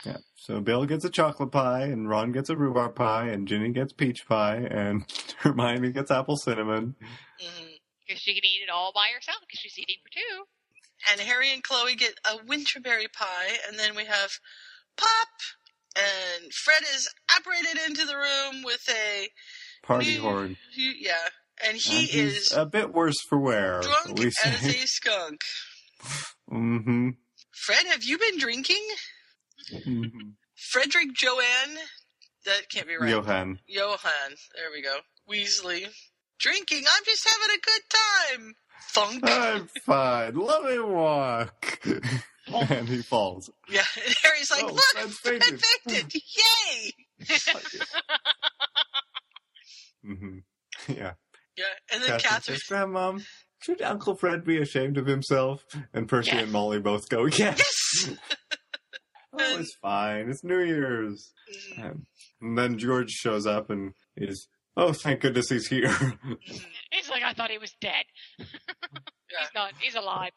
Yeah. yeah. So Bill gets a chocolate pie, and Ron gets a rhubarb pie, and Ginny gets peach pie, and Hermione gets apple cinnamon. Mm-hmm. Because she can eat it all by herself because she's eating for two. And Harry and Chloe get a winterberry pie, and then we have Pop, and Fred is apparated into the room with a Party horde. he- yeah, and he And is a bit worse for wear, drunk we as say. a skunk. mm-hmm. Fred, have you been drinking? Mm-hmm. Frederick Joanne, that can't be right. Johan. Johann, there we go. Weasley, drinking. I'm just having a good time. Thunk. I'm fine. Let me walk. and he falls. Yeah, and Harry's like, Oh, look, Fred fainted." fainted. Yay! hmm Yeah. Yeah, and then Catherine Catherine. says, Grandmom, should Uncle Fred be ashamed of himself? And Percy and Molly both go, yes. oh, it's fine. It's New Year's. Mm-hmm. Um, and then George shows up and is, oh, thank goodness he's here. He's like, I thought he was dead. He's not. He's alive.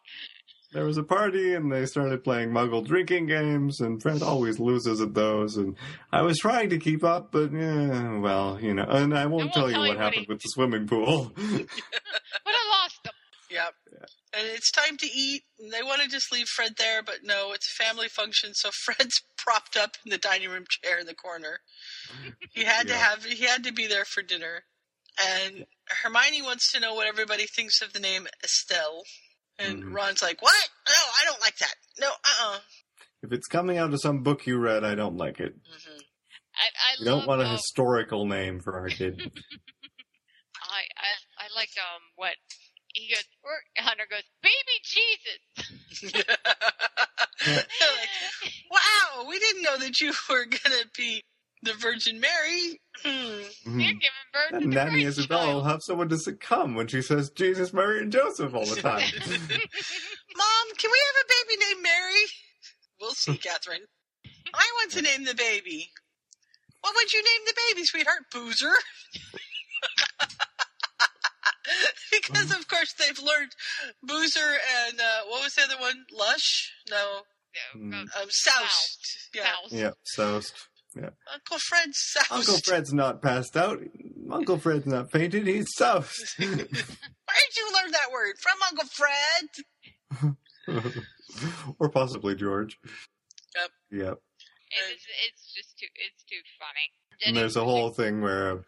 There was a party and they started playing muggle drinking games and Fred always loses at those and I was trying to keep up but yeah, well, you know, and I won't, tell, you what happened with the swimming pool. But I lost him. Yep. And it's time to eat. And they want to just leave Fred there, but no, it's a family function. So Fred's propped up in the dining room chair in the corner. He had to have. He had to be there for dinner. And Hermione wants to know what everybody thinks of the name Estelle. And Mhm. Ron's like, "What? No, I don't like that. No, uh-uh." if it's coming out of some book you read, I don't like it. I, I You don't love, want a um, historical name for our kid. I, I I like um what he goes. Or Hunter goes, baby Jesus. Like, "Wow, we didn't know that you were gonna be the Virgin Mary." Hmm. Mhm. You're giving birth to And the Nanny Christ Isabel will have someone to succumb when she says Jesus, Mary, and Joseph all the time. Mom, can we have a baby named Mary? We'll see, Catherine. I want to name the baby. What would you name the baby, sweetheart? Boozer. because of course they've learned Boozer and uh, what was the other one? Lush? No. Mm. Um, Soused. Yeah. yeah, soused. Yeah. Uncle Fred Soused. Uncle Fred's not passed out. Uncle Fred's not fainted. He's soused. Where did you learn that word? From Uncle Fred? or possibly George. Yep. Yep. It's, it's just too. It's too funny. And there's a whole thing where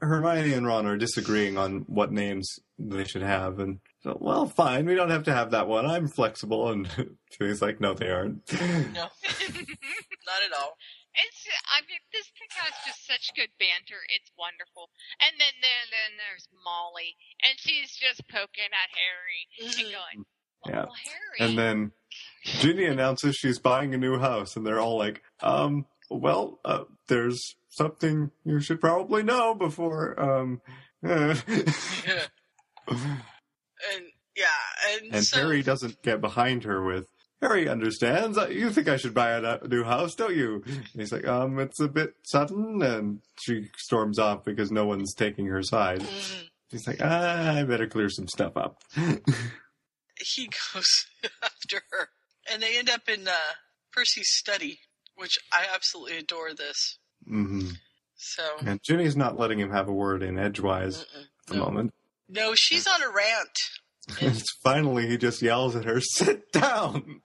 Hermione and Ron are disagreeing on what names they should have, and so, well, fine, we don't have to have that one. I'm flexible, and Ginny's like, no, they aren't. No. Not at all. It's. I mean, this thing has just such good banter. It's wonderful. And then then then there's Molly, and she's just poking at Harry Mm-hmm. and going, Yeah. "Oh, Harry." And then Ginny announces she's buying a new house, and they're all like, um, well, uh, there's something you should probably know before, um, uh. And yeah, and, and so Harry doesn't get behind her with, Harry understands. Uh, You think I should buy a new house, don't you? And he's like, um, it's a bit sudden, and she storms off because no one's taking her side. Mm-hmm. She's like, ah, I better clear some stuff up. he goes after her, and they end up in uh, Percy's study, which I absolutely adore. This hmm so And Ginny's not letting him have a word in edgewise at the moment. no, she's on a rant. And finally, he just yells at her, "Sit down,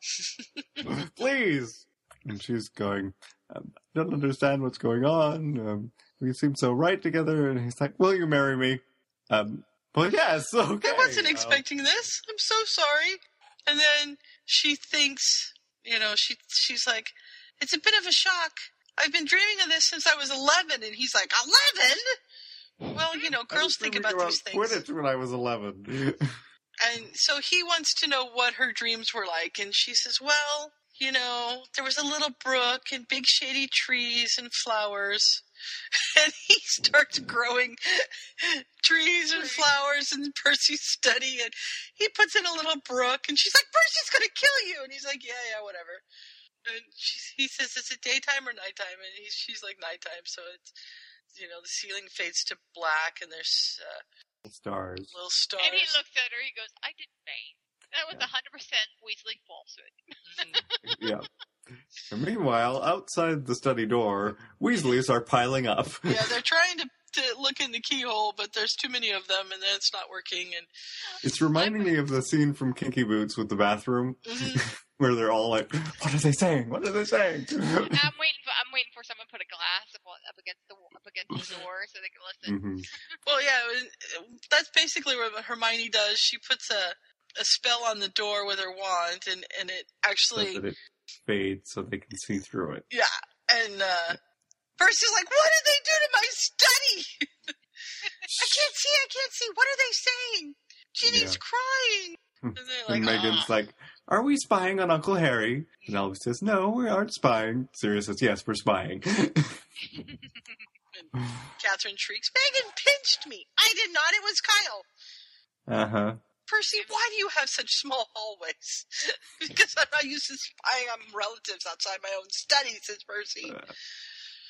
please." And she's going, um, "I don't understand what's going on. Um, we seem so right together." And he's like, "Will you marry me?" Um, well, yes. Okay. I wasn't Um, expecting this. I'm so sorry. And then she thinks, you know, she she's like, it's a bit of a shock. I've been dreaming of this since I was 11. And he's like, 11? Well, you know, girls think about these things. Quidditch when I was eleven. And so he wants to know what her dreams were like. And she says, Well, you know, there was a little brook and big shady trees and flowers. and he starts growing trees and flowers in Percy's study, and he puts in a little brook, and she's like, "Percy's gonna kill you," and he's like, "Yeah, yeah, whatever." And she, he says, "Is it daytime or nighttime?" And he's, she's like, "Nighttime." So it's, you know, the ceiling fades to black, and there's uh, Stars. little stars. And he looks at her. He goes, "I didn't faint. That was a hundred percent Weasley falsehood." Mm-hmm. yeah. And meanwhile, outside the study door, Weasleys are piling up. yeah, they're trying to, to look in the keyhole, but there's too many of them, and then it's not working. And It's reminding me of the scene from Kinky Boots with the bathroom, mm-hmm. Where they're all like, "What are they saying? What are they saying?" I'm waiting for I'm waiting for someone to put a glass up, up against the up against the door so they can listen. Mhm. Well, yeah, and that's basically what Hermione does. She puts a a spell on the door with her wand, and and it So actually, that it fades so they can see through it. yeah. And uh, Percy's like, "What did they do to my study? I can't see. I can't see. What are they saying? Ginny's crying." And like, and Megan's like, "Are we spying on Uncle Harry?" And Albus says, "No, we aren't spying." Sirius says, "Yes, we're spying." Catherine shrieks, "Megan pinched me. I did not. It was Kyle." uh huh. Percy, why do you have such small hallways? because I'm not used to spying on relatives outside my own study, says Percy.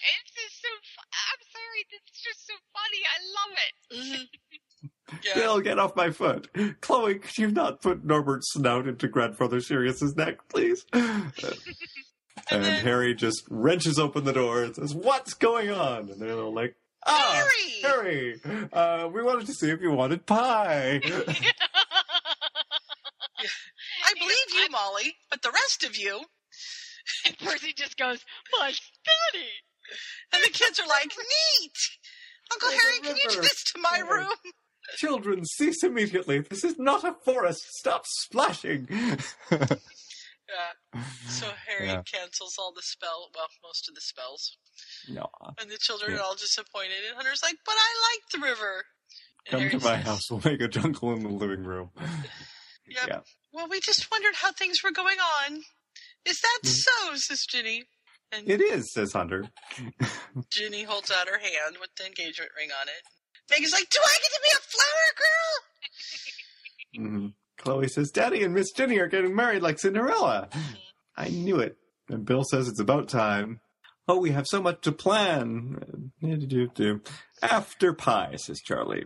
It's just so. fu- I'm sorry. It's just so funny. I love it. Mm-hmm. Bill, get off my foot. Chloe, could you not put Norbert's snout into Grandfather Sirius's neck, please? and Harry just wrenches open the door and says, "What's going on?" And they're all like, "Ah, Harry, uh, we wanted to see if you wanted pie." I believe you, Molly, but the rest of you. And Percy just goes, "My study," and the kids are like, "Neat, Uncle Harry, can you do this to my room?" Children, cease immediately. This is not a forest. Stop splashing. Yeah. So Harry Yeah. cancels all the spell, well, most of the spells, no, and the children Yeah. are all disappointed. And Hunter's like, "But I like the river." And come Harry to my says, house. We'll make a jungle in the living room. Yep. Yeah. Well, we just wondered how things were going on. Is that mm-hmm. so? Says Ginny. And Mm-hmm. It is, says Hunter. Ginny holds out her hand with the engagement ring on it. Megan's like, "Do I get to be a flower girl?" Mhm. Chloe says, Daddy and Miss Ginny are getting married like Cinderella. I knew it. And Bill says it's about time. Oh, we have so much to plan. After pie, says Charlie.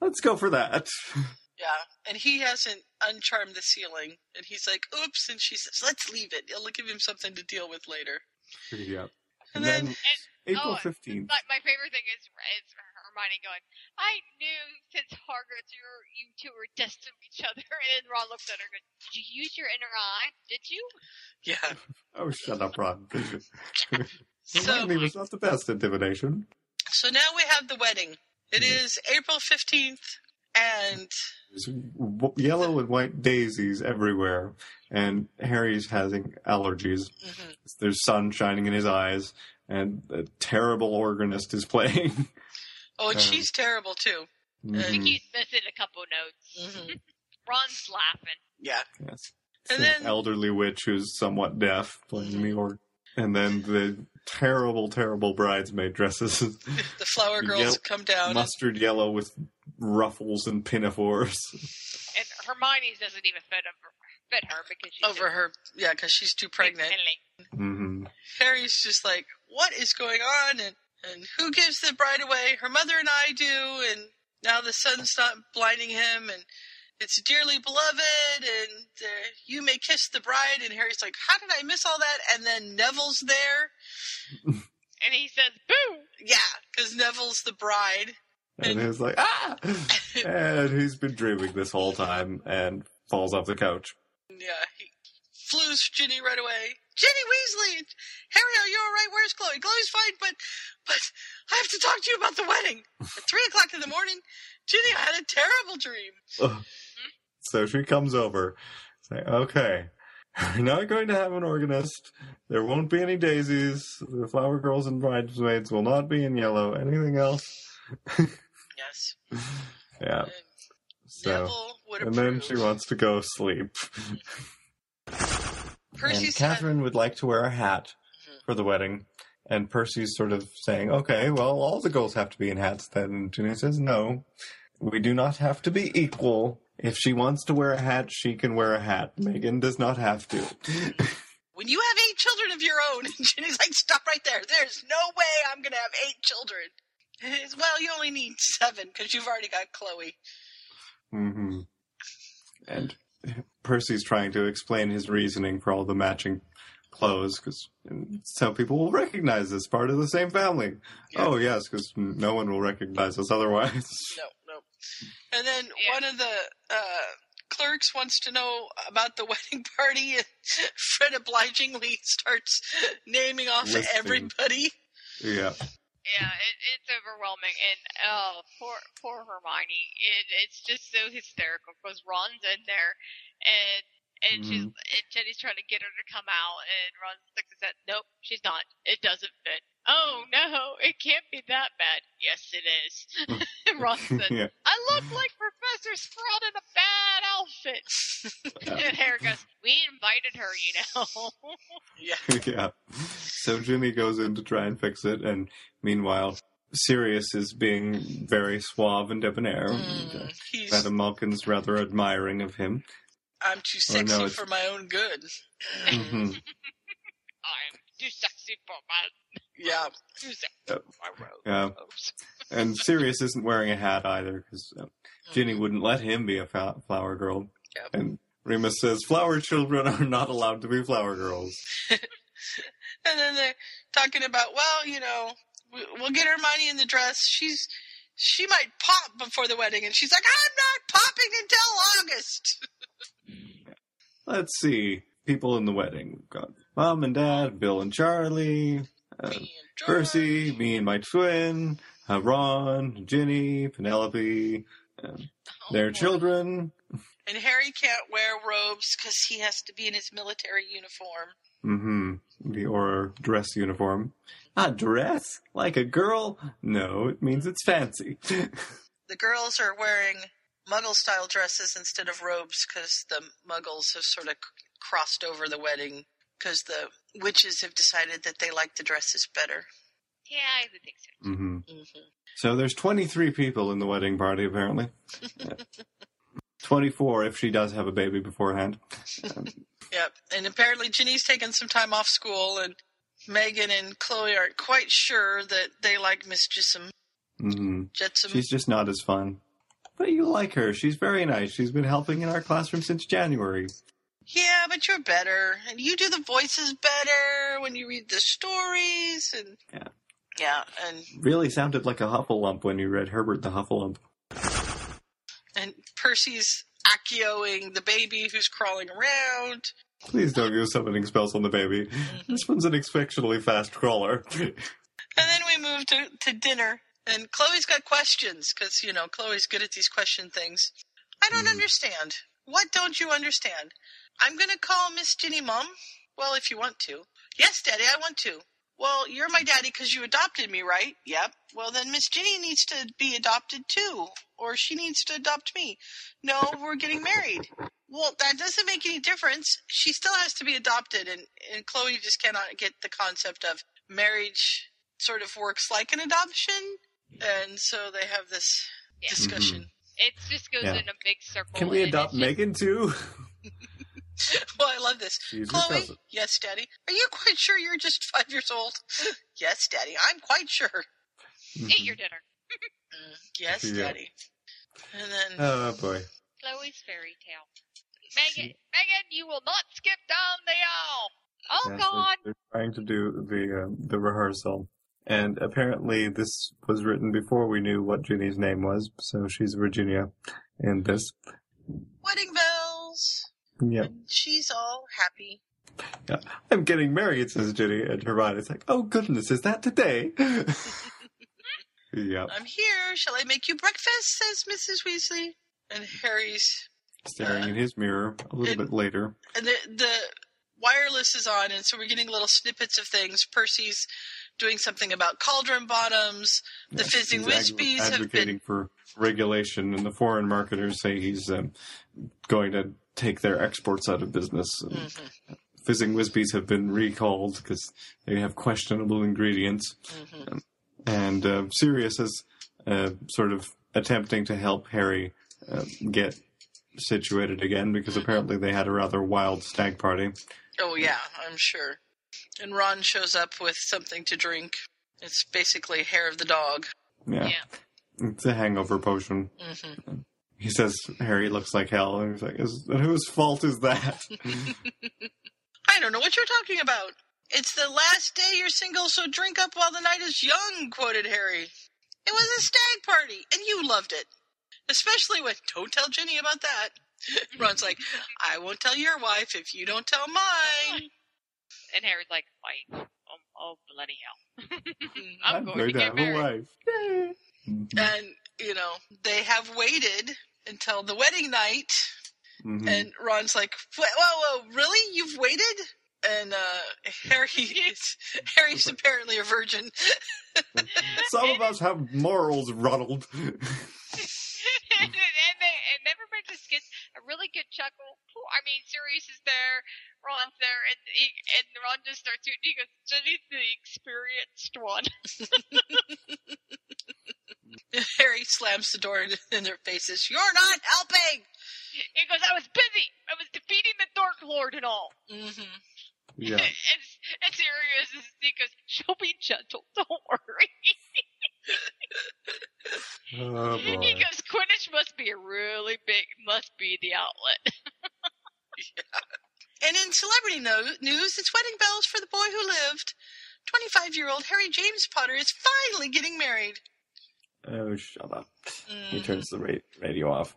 Let's go for that. Yeah, and he hasn't uncharmed the ceiling, and he's like, "Oops!" And she says, "Let's leave it. It'll give him something to deal with later." Yep. And And then, then April oh, 15th. My, my favorite thing is, is Hermione going, I knew since Hogwarts you, were, you two were destined for each other. And Ron looks at her and goes, Did you use your inner eye? Did you? yeah. Oh, shut up, Ron. So, Hermione was not the best at divination. so now we have the wedding. It mm-hmm. is April fifteenth, and There's yellow and white daisies everywhere, and Harry's having allergies. Mm-hmm. There's sun shining in his eyes, and a terrible organist is playing. oh, and Um, she's terrible too. Mhm. He's missing a couple notes. Mm-hmm. Ron's laughing. Yeah. Yes. And It's then- an elderly witch who's somewhat deaf playing the organ. And then the terrible, terrible bridesmaid dresses. The flower girls Yel- come down. and- Mustard yellow with ruffles and pinafores. And Hermione's doesn't even fit, over, fit her because she's over her, yeah, because she's too pregnant. hmm Harry's just like, what is going on? And, and who gives the bride away? Her mother and I do, and now the sun's not blinding him, and it's dearly beloved, and uh, you may kiss the bride. And Harry's like, how did I miss all that? And then Neville's there. And he says, Boo! Yeah, because Neville's the bride. And he's like, ah! and he's been dreaming this whole time and falls off the couch. Yeah, he Floos Ginny right away. Ginny Weasley, Harry, are you all right? Where's Chloe? Chloe's fine, but but I have to talk to you about the wedding. At three o'clock in the morning, Ginny, I had a terrible dream. So she comes over. Say, okay, we're not going to have an organist. There won't be any daisies. The flower girls and bridesmaids will not be in yellow. Anything else? Yes. Yeah. So, would and then she wants to go sleep. Percy and Catherine would like to wear a hat mm-hmm. for the wedding, And Percy's sort of saying, okay, well, all the girls have to be in hats then. And Ginny says, no, we do not have to be equal. If she wants to wear a hat, she can wear a hat. Megan does not have to. When you have eight children of your own, and Ginny's like, stop right there. There's no way I'm going to have eight children. And it's, well, you only need seven because you've already got Chloe. Mm-hmm. And Percy's trying to explain his reasoning for all the matching clothes because some people will recognize this part of the same family. Oh, yes, because no one will recognize us otherwise. No, no. And then one of the uh, clerks wants to know about the wedding party, and Fred obligingly starts naming off Listing. everybody. yeah. Yeah, it, it's overwhelming, and oh, poor poor Hermione. It, it's just so hysterical because Ron's in there, and and she's Mhm. and Ginny's trying to get her to come out, and Ron sticks his head. Nope, she's not. It doesn't fit. Oh no, it can't be that bad. Yes, it is. and Ron said, Yeah. "I look like Professor Sprout in a bad outfit." and Harry goes, "We invited her, you know." yeah. yeah. So Jimmy goes in to try and fix it, and meanwhile, Sirius is being very suave and debonair. and, uh, he's- Madam Malkin's rather admiring of him. I'm too Oh, no, sexy for my own good. hmm I'm too sexy for my. Yeah. Too sexy Yep. for my rose. Yeah. And Sirius isn't wearing a hat either because uh, Ginny wouldn't let him be a fa- flower girl. Yep. And Remus says flower children are not allowed to be flower girls. And then they're talking about, well, you know, we- we'll get Hermione in the dress. She's she might pop before the wedding, and she's like, I'm not popping until August. Let's see. People in the wedding. We've got mom and dad, Bill and Charlie, uh, Percy, me and my twin, uh, Ron, Ginny, Penelope, uh, their children. And Harry can't wear robes because he has to be in his military uniform. Mm-hmm. The Auror dress uniform. A dress? Like a girl? No, it means it's fancy. The girls are wearing Muggle style dresses instead of robes because the Muggles have sort of c- crossed over the wedding because the witches have decided that they like the dresses better. Yeah, I would think so. mm-hmm. Mm-hmm. So there's 23 people in the wedding party, apparently. Yeah. 24 if she does have a baby beforehand. Um, Yep. And apparently Ginny's taken some time off school, and Megan and Chloe aren't quite sure that they like Miss Jissam. hmm Jetsam. She's just not as fun. But you like her. She's very nice. She's been helping in our classroom since January. Yeah, but you're better, and you do the voices better when you read the stories, and Yeah. yeah, and Really sounded like a Huffalump when you read Herbert the Huffalump. and Percy's acioing the baby who's crawling around. Please don't use summoning spells on the baby. Mm-hmm. This one's an exceptionally fast crawler. And then we move to, to dinner, and Chloe's got questions because you know Chloe's good at these question things. I don't hmm. understand. What don't you understand? I'm gonna call Miss Ginny mom. Well, if you want to. Yes, Daddy, I want to. Well, you're my daddy because you adopted me, right? Yep. Well, then Miss Ginny needs to be adopted too, or she needs to adopt me. No, we're getting married. Well, that doesn't make any difference. She still has to be adopted, and, and Chloe just cannot get the concept of marriage sort of works like an adoption, and so they have this discussion. It just goes Yeah. in a big circle. Can we adopt it's just- Megan too? well, I love this. She's Chloe, yes, Daddy. Are you quite sure you're just five years old? yes, Daddy. I'm quite sure. Eat your dinner. Mm, yes, Yeah. Daddy. And then Oh boy. Chloe's fairy tale. Megan, Megan, you will not skip down the aisle. Oh Yes, God! they're, they're trying to do the uh, the rehearsal, and apparently this was written before we knew what Ginny's name was. So she's Virginia in this. wedding bells. Yep. She's all happy. Yeah. I'm getting married, says Ginny, and Hermione's like, "Oh goodness, is that today?" yep. I'm here. Shall I make you breakfast? says Mrs. Weasley. And Harry's Staring in uh, his mirror a little bit later. and the the wireless is on, and so we're getting little snippets of things. Percy's doing something about cauldron bottoms. The Yes, Fizzing Whizzbees have been advocating for regulation, and the foreign marketers say he's um, going to take their exports out of business. And Mm-hmm. Fizzing Whizzbees have been recalled because they have questionable ingredients. Um, and uh, Sirius is uh, sort of attempting to help Harry uh, get situated again because apparently they had a rather wild stag party. Oh yeah, I'm sure. And Ron shows up with something to drink. It's basically hair of the dog. Yeah. It's a hangover potion. hmm He says Harry looks like hell, and he's like, is, whose fault is that? I don't know what you're talking about. It's the last day you're single, so drink up while the night is young, quoted Harry. It was a stag party, and you loved it. Especially when, don't tell Ginny about that. Ron's like, I won't tell your wife if you don't tell mine. And Harry's like, "Fight! Oh, oh bloody hell! I'm I'm, going going to to get have a married." wife. And, you know, they have waited until the wedding night, Mhm. and Ron's like, whoa, whoa, whoa really? You've waited? And uh, Harry is, Harry's apparently a virgin. Some of us have morals, Ronald. and, and, they, and everybody just gets a really good chuckle. I mean, Sirius is there, Ron's there, and he, and Ron just starts doing. He goes, "Ginny's the experienced one." Harry slams the door in, in their faces. You're not helping! He goes, "I was busy. I was defeating the Dark Lord and all." Mm-hmm. Yeah. and, and Sirius is, he goes, "She'll be gentle. Don't worry." Oh, He boy. goes, "Quidditch must be a really big, must be the outlet." And in celebrity no- news, it's wedding bells for the boy who lived. 25 year old Harry James Potter is finally getting married. Oh, shut up. He Mm. turns the ra- radio off.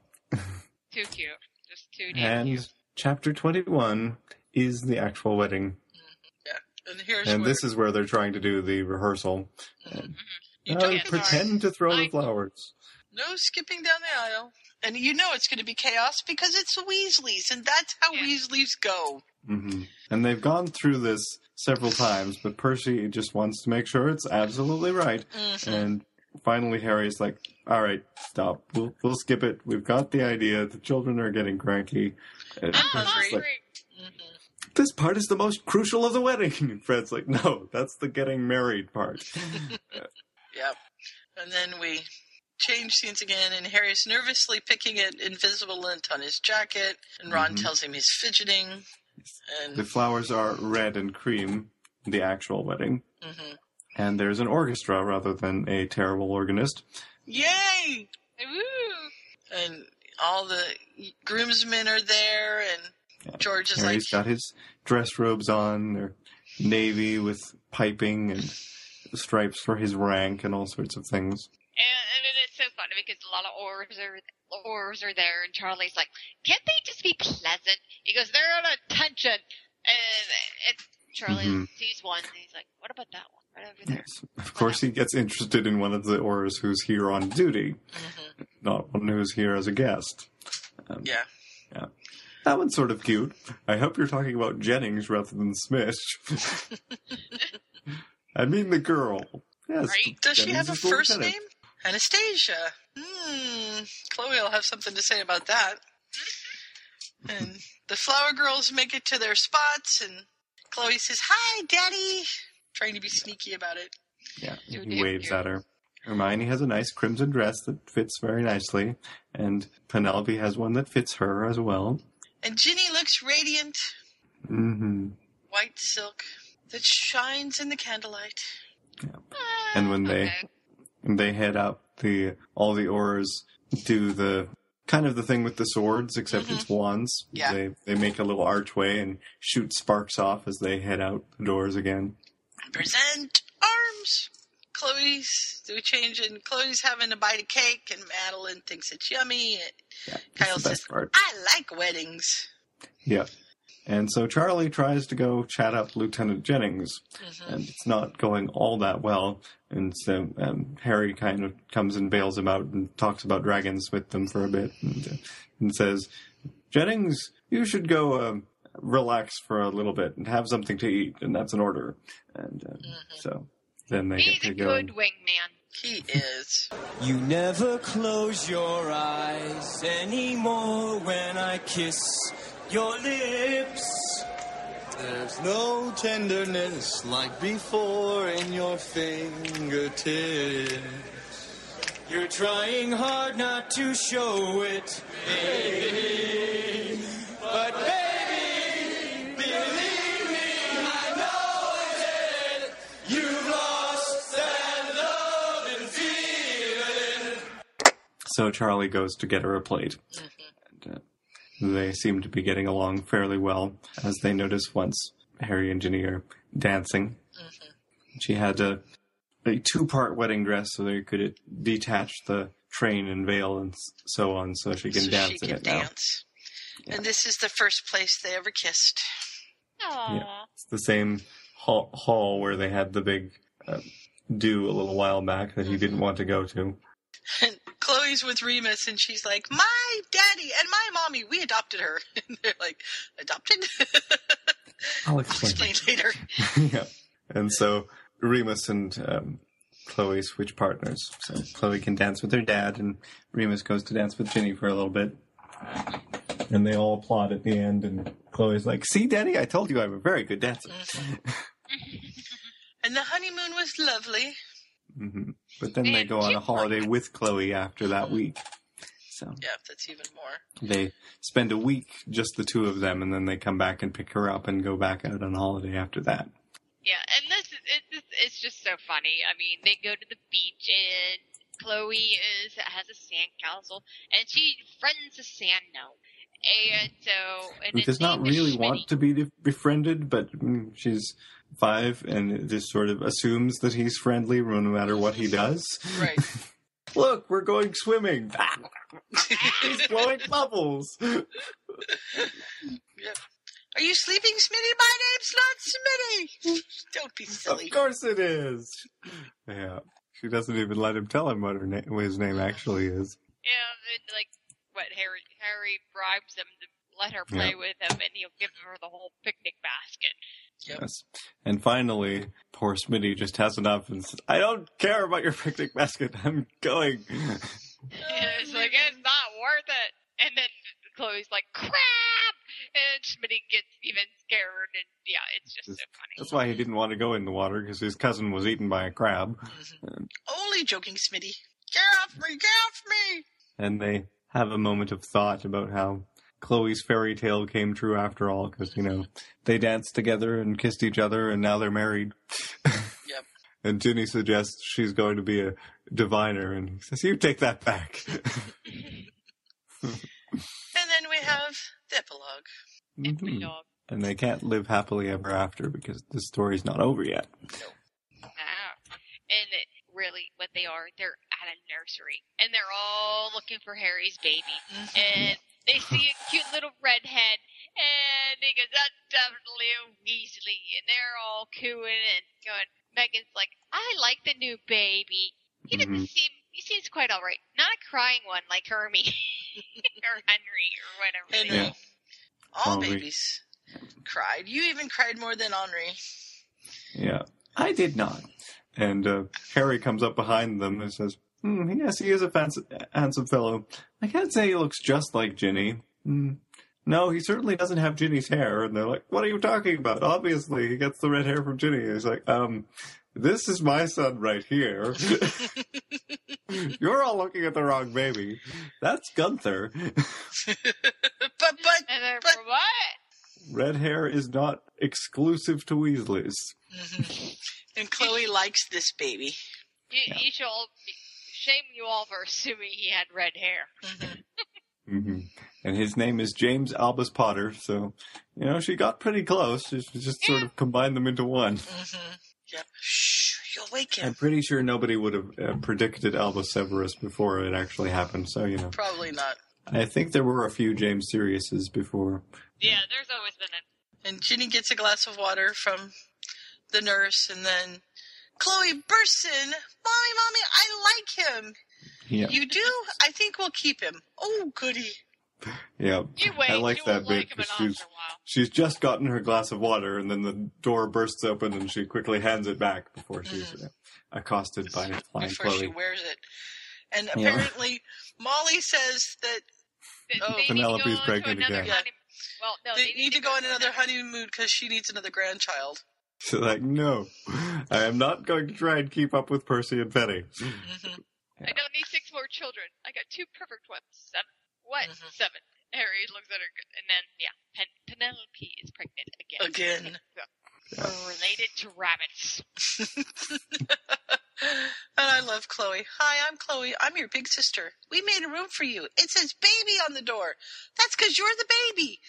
Too cute. Just too damn And chapter 21 is the actual wedding. Yeah, And here's And where this is where they're trying to do the rehearsal. You Uh, pretend to throw the flowers. no skipping down the aisle. And you know it's going to be chaos because it's the Weasleys, and that's how Weasleys go. hmm And they've gone through this several times, but Percy just wants to make sure it's absolutely right. Mhm. And finally, Harry's like, "All right, stop. We'll we'll skip it. We've got the idea. The children are getting cranky." And Percy's like, this part is the most crucial of the wedding. And Fred's like, "No, that's the getting married part." Yep. And then we change scenes again, and Harry's nervously picking at invisible lint on his jacket, and Ron Mhm. tells him he's fidgeting. And the flowers are red and cream. The actual wedding, mhm. and there's an orchestra rather than a terrible organist. yay! Woo! And all the groomsmen are there, and George is Harry's got his dress robes on. They're navy with piping and stripes for his rank and all sorts of things. And, and it is so funny because a lot of Aurors are Aurors are there, and Charlie's like, "Can't they just be pleasant?" He goes, "They're on attention," and and Charlie Mhm. sees one, and he's like, "What about that one right over there?" Of course, he gets interested in one of the Aurors who's here on duty, Mm-hmm. not one who's here as a guest. Um, Yeah. Yeah. That one's sort of cute. I hope you're talking about Jennings rather than Smith. I mean the girl. Yes. Does she have a first lieutenant. name? Anastasia. Hmm. Chloe will have something to say about that. And the flower girls make it to their spots, and Chloe says, Hi, Daddy! Trying to be sneaky about it. Yeah, he waves at her. Hermione has a nice crimson dress that fits very nicely, and Penelope has one that fits her as well. And Ginny looks radiant, Mm-hmm. white silk that shines in the candlelight. And when they when they head out, the all the Aurors do the kind of the thing with the swords, except it's wands. Mm-hmm. Yeah. They they make a little archway and shoot sparks off as they head out the doors again. Present arms! Chloe's, do we change and Chloe's having a bite of cake, and Madeline thinks it's yummy. That's Kyle the says, part. I like weddings. Yeah. And so Charlie tries to go chat up Lieutenant Jennings, Mm-hmm. and it's not going all that well. And so um, Harry kind of comes and bails him out and talks about dragons with them for a bit, and, uh, and says, "Jennings, you should go uh, relax for a little bit and have something to eat, and that's an order." And uh, so then they He's get a to go. good wingman. He is. You never close your eyes anymore when I kiss your lips. There's no tenderness like before in your fingertips. You're trying hard not to show it, baby. But baby, believe me, I know it. You've lost that love and feeling. So Charlie goes to get her a plate. Mm-hmm. And, they seem to be getting along fairly well, as they notice once Harry and Ginny are dancing. She had a, a two-part wedding dress, so they could detach the train and veil and so on, so she can so dance she in can it now. dance. And this is the first place they ever kissed. Aww. Yeah. It's the same hall, hall where they had the big uh, do a little while back that he didn't want to go to. And Chloe's with Remus, and she's like, "My daddy and my mommy, we adopted her." And they're like, "Adopted?" I'll I'll explain. explain later. yeah. And so Remus and um, Chloe switch partners. So Chloe can dance with her dad, and Remus goes to dance with Ginny for a little bit. And they all applaud at the end, and Chloe's like, See, Daddy, I told you I'm a very good dancer. And the honeymoon was lovely. Hmm But then they go on a holiday with Chloe after that week. So Yeah, that's even more. they spend a week, just the two of them, and then they come back and pick her up and go back out on holiday after that. Yeah, and this is it's just, it's just so funny. I mean, they go to the beach and Chloe is has a sand castle, and she friends a sand gnome. And so and Who does not really want to be befriended, but mm, she's five and just sort of assumes that he's friendly no matter what he does. Right. Look, we're going swimming. he's blowing bubbles. Yep. Are you sleeping, Smitty? My name's not Smitty. Don't be silly. Of course it is. Yeah. She doesn't even let him tell him what her na- what his name actually is. Yeah, and like what Harry Harry bribes them to let her play Yeah. with him, and he'll give her the whole picnic basket. Yes. And finally, poor Smitty just has enough and says, I don't care about your picnic basket. I'm going. yeah, it's like it's not worth it. And then Chloe's like, "Crap!" and Smitty gets even scared, and yeah, it's just so funny. That's why he didn't want to go in the water because his cousin was eaten by a crab. Mm-hmm. Only joking, Smitty. Get off me! Get off me! And they have a moment of thought about how Chloe's fairy tale came true after all because, you know, they danced together and kissed each other and now they're married. Yep. And Ginny suggests she's going to be a diviner and he says, You take that back. And then we have the epilogue. Mhm. And they can't live happily ever after because the story's not over yet. Ah. And it, really, what they are, they're at a nursery, and they're all looking for Harry's baby, and they see a cute little redhead, and they go, "That's definitely a Weasley," and they're all cooing and going. Megan's like, "I like the new baby. He doesn't Mhm. seem." He seems quite all right. Not a crying one like Hermie or Henry or whatever. Henry. are. All Henri. babies cried. You even cried more than Henri. Yeah. I did not. And uh, Harry comes up behind them and says, hmm, Yes, he is a fancy, handsome fellow. I can't say he looks just like Ginny. Hmm. No, he certainly doesn't have Ginny's hair. And they're like, What are you talking about? Obviously, he gets the red hair from Ginny. He's like, Um, this is my son right here. You're all looking at the wrong baby. That's Gunther. But but And they're what? Red hair is not exclusive to Weasleys. and Chloe likes this baby. You, you should all shame you all for assuming he had red hair. Mm-hmm. And his name is James Albus Potter, so you know she got pretty close. She she just sort of combined them into one. Mm-hmm. Yep. Shh, you'll wake him. I'm pretty sure nobody would have uh, predicted Albus Severus before it actually happened. So you know, Probably not. I think there were a few James Siriuses before. Yeah, there's always been a. And Ginny gets a glass of water from the nurse, and then Chloe bursts in. Mommy, mommy, I like him. Yeah, You do? I think we'll keep him. Oh, goody. yeah. You wait, I like you that bit like because she's for a while. she's just gotten her glass of water, and then the door bursts open, and she quickly hands it back before she's uh, accosted by flying Before she wears it. And Yeah. apparently, Molly says that. That Oh. they need Penelope's go on to pregnant again. Yeah. honeymoon. Well, no, they, need, to go on another honeymoon because she needs another grandchild. She's like, no, I am not going to try and keep up with Percy and Penny. Mm-hmm. I don't need six more children. I got two perfect ones. Seven. What? Mm-hmm. Seven. Harry looks at her, and then yeah, Pen- Penelope is pregnant again. Again. We're related to rabbits. And I love Chloe. Hi, I'm Chloe. I'm your big sister. We made a room for you. It says baby on the door. That's because you're the baby.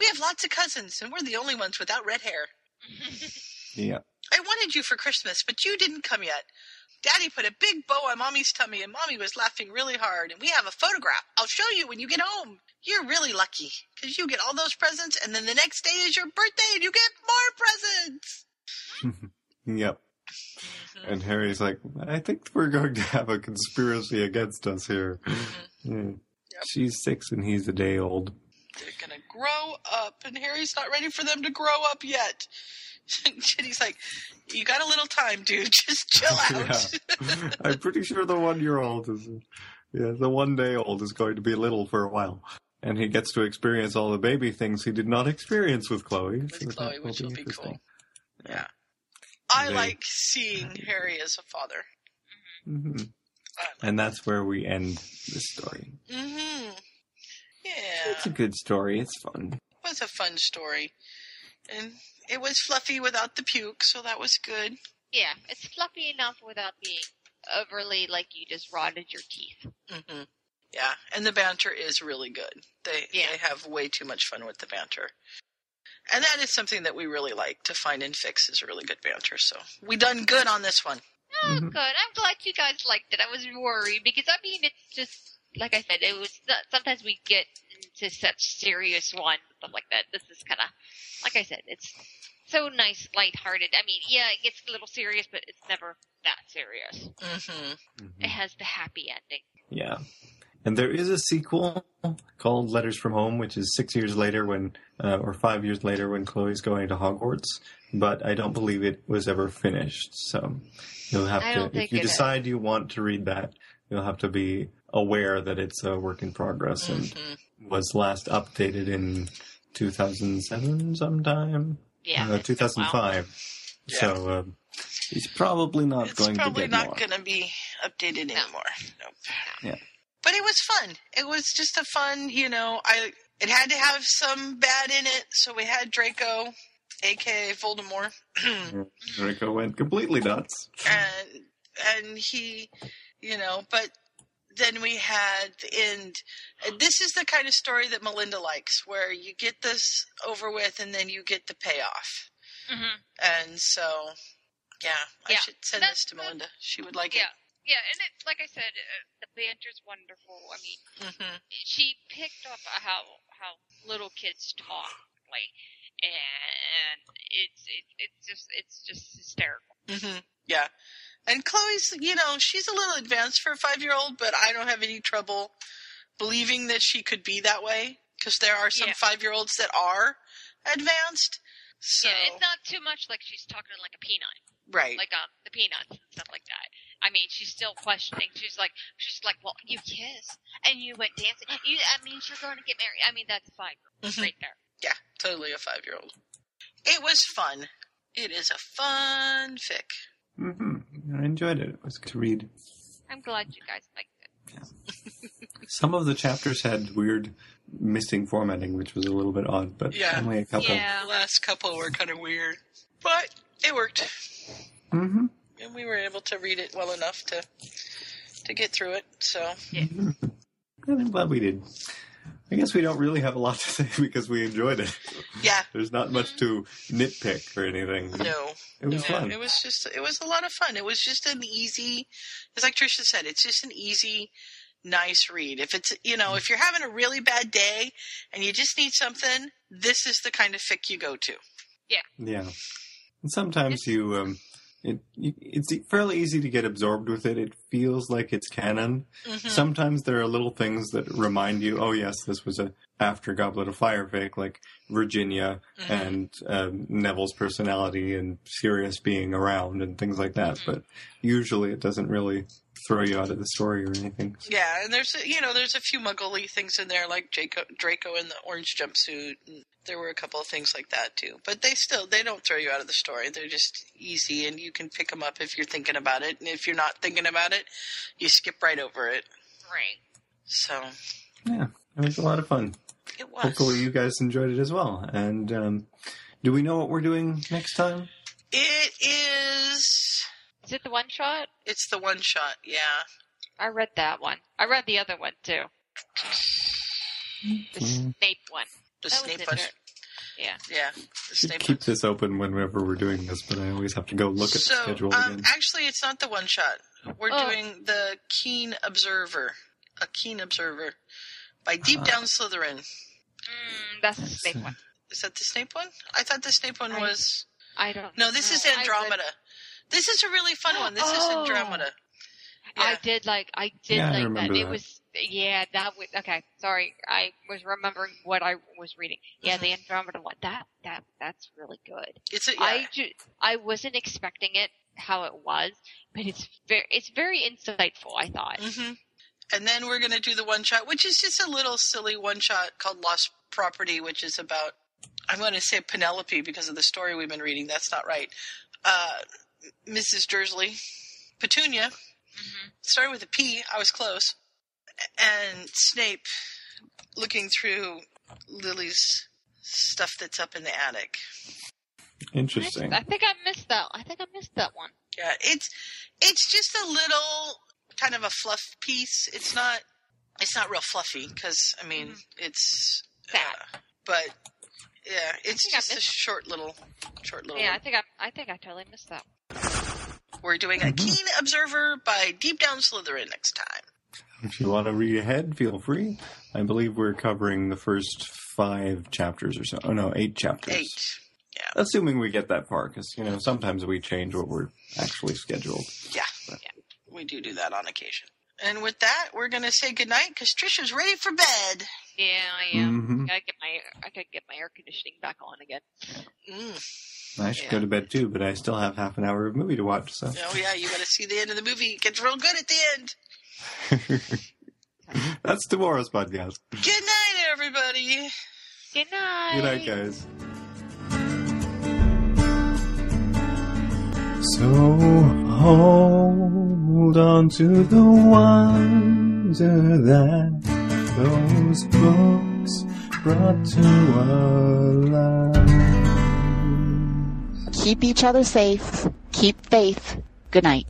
We have lots of cousins, and we're the only ones without red hair. Yeah. I wanted you for Christmas, but you didn't come yet. Daddy put a big bow on Mommy's tummy, and Mommy was laughing really hard, and we have a photograph. I'll show you when you get home. You're really lucky, because you get all those presents, and then the next day is your birthday, and you get more presents. Yep. Mm-hmm. And Harry's like, I think we're going to have a conspiracy against us here. Mm-hmm. Yeah. She's six and he's a day old. They're gonna grow up, and Harry's not ready for them to grow up yet. Ginny's like, "You got a little time, dude. Just chill out." Yeah. I'm pretty sure the one year old is, yeah, the one day old is going to be little for a while. And he gets to experience all the baby things he did not experience with Chloe. With so Chloe, that which will be interesting. cool. Yeah, I They- like seeing Harry as a father. hmm And that's where we end the story. Mm-hmm. Yeah, It's a good story. It's fun. it was a fun story, and it was fluffy without the puke, so that was good. Yeah, it's fluffy enough without being overly like you just rotted your teeth. Mm-hmm. Yeah, and the banter is really good. They they have way too much fun with the banter. And that is something that we really like to find and Fix is really good banter. So we done good on this one. Oh, good. I'm glad you guys liked it. I was worried because I mean, it's just like I said. It was sometimes we get into such serious ones stuff like that. This is kind of like I said. It's so nice, lighthearted. I mean, yeah, it gets a little serious, but it's never that serious. Mm-hmm. It has the happy ending. Yeah. And there is a sequel called Letters from Home, which is six years later when, uh, or five years later when Chloe's going to Hogwarts. But I don't believe it was ever finished. So you'll have to, if you it is. decide you want to read that, you'll have to be aware that it's a work in progress and Mm-hmm. was last updated in 2007 sometime. Yeah, Uh, it's been a while. 2005. So, uh, he's probably not It's going to probably get not going to be updated anymore. Nope. Yeah. But it was fun. It was just a fun, you know. I it had to have some bad in it, so we had Draco, aka Voldemort, Draco went completely nuts. and and he, you know, but then we had the end. And this is the kind of story that Melinda likes, where you get this over with, and then you get the payoff. Mm-hmm. And so, yeah, I Yeah. should send this to Melinda. She would like it. Yeah, yeah, and it, like I said, uh, the banter's wonderful. I mean, it. hmm she picked up how how little kids talk, like, and it's it, it's just it's just hysterical. hmm Yeah. And Chloe's, you know, she's a little advanced for a five year old, but I don't have any trouble believing that she could be that way because there are some Yeah. five year olds that are advanced. So, Yeah, it's not too much like she's talking like a peanut, right. like um the peanuts and stuff like that. I mean, she's still questioning. She's like, she's like, well, you kissed and you went dancing. You, I mean, she's going to get married. I mean, that's fine, Mhm. right there. Yeah, totally a five year old. It was fun. It is a fun fic. hmm I enjoyed it. It was good to read. I'm glad you guys liked it. Yeah. Some of the chapters had weird missing formatting, which was a little bit odd, but Yeah. only a couple. Yeah, the last couple were kind of weird, but it worked. Mm-hmm. And we were able to read it well enough to to get through it. So, yeah. And I'm glad we did. I guess we don't really have a lot to say because we enjoyed it. Yeah, There's not much to nitpick or anything. no. It was no, fun. It was just it was a lot of fun. It was just an easy it's like Trisha said, it's just an easy nice read. If it's you know, if you're having a really bad day and you just need something, this is the kind of fic you go to. Yeah. Yeah. And sometimes you, um, it, it's fairly easy to get absorbed with it. It feels like it's canon. Mhm. Sometimes there are little things that remind you, oh yes, this was a after Goblet of Fire fake, like Virginia Mm-hmm. and um, Neville's personality and Sirius being around and things like that. Mm-hmm. But usually it doesn't really throw you out of the story or anything. Yeah, and there's you know there's a few muggly things in there like Draco, Draco in the orange jumpsuit. And there were a couple of things like that too, but they still they don't throw you out of the story. They're just easy, and you can pick them up if you're thinking about it. And if you're not thinking about it, you skip right over it. Right. So Yeah, it was a lot of fun. It was. Hopefully you guys enjoyed it as well. And um, do we know what we're doing next time? It is. Is it the one shot? It's the one shot. Yeah. I read that one. I read the other one too. The Snape one. The That Snape one. Yeah. Yeah. The Should Snape keep this open whenever we're doing this, but I always have to go look at so, the schedule um, again. actually, it's not the one shot. We're Oh. doing the Keen Observer, a Keen Observer, by Deep Down Slytherin. Mm, that's the Snape one. Is that the Snape one? I thought the Snape one I- was. I don't. No, this is know. I read- Andromeda. This is a really fun one. This is Oh. Andromeda. I did like I did Yeah, I like that. It was yeah, that was okay. Sorry, I was remembering what I was reading. Yeah, the Andromeda one. That that that's really good. It's a, yeah. I ju- I wasn't expecting it how it was, but it's very it's very insightful. I thought. hmm And then we're going to do the one shot, which is just a little silly one shot called Lost Property, which is about, I'm going to say Penelope because of the story we've been reading. That's not right. Uh, Mrs. Dursley, Petunia, started with a P. I was close. And Snape looking through Lily's stuff that's up in the attic. Interesting. I think I missed that. I think I missed that one. Yeah, it's it's just a little kind of a fluff piece. It's not it's not real fluffy because I mean it's uh, but yeah, it's just a short little short little. Yeah, I think I I think I totally missed that. We're doing a Keen Observer by Deep Down Slytherin next time. If you want to read ahead, feel free. I believe we're covering the first five chapters or so. Oh no, eight chapters. Eight. Yeah. Assuming we get that far, because you know sometimes we change what we're actually scheduled. Yeah, we do do that on occasion. And with that, we're gonna say goodnight because Trisha's ready for bed. Yeah, I am. Mhm. Gotta get my I gotta get my air conditioning back on again. Mm. I should go to bed too, but I still have half an hour of movie to watch. So Oh yeah, you got to see the end of the movie. It gets real good at the end. that's tomorrow's podcast. Good night, everybody. Good night. Good night, guys. So hold on to the wonder that those books brought to our lives. Keep each other safe. Keep faith. Good night.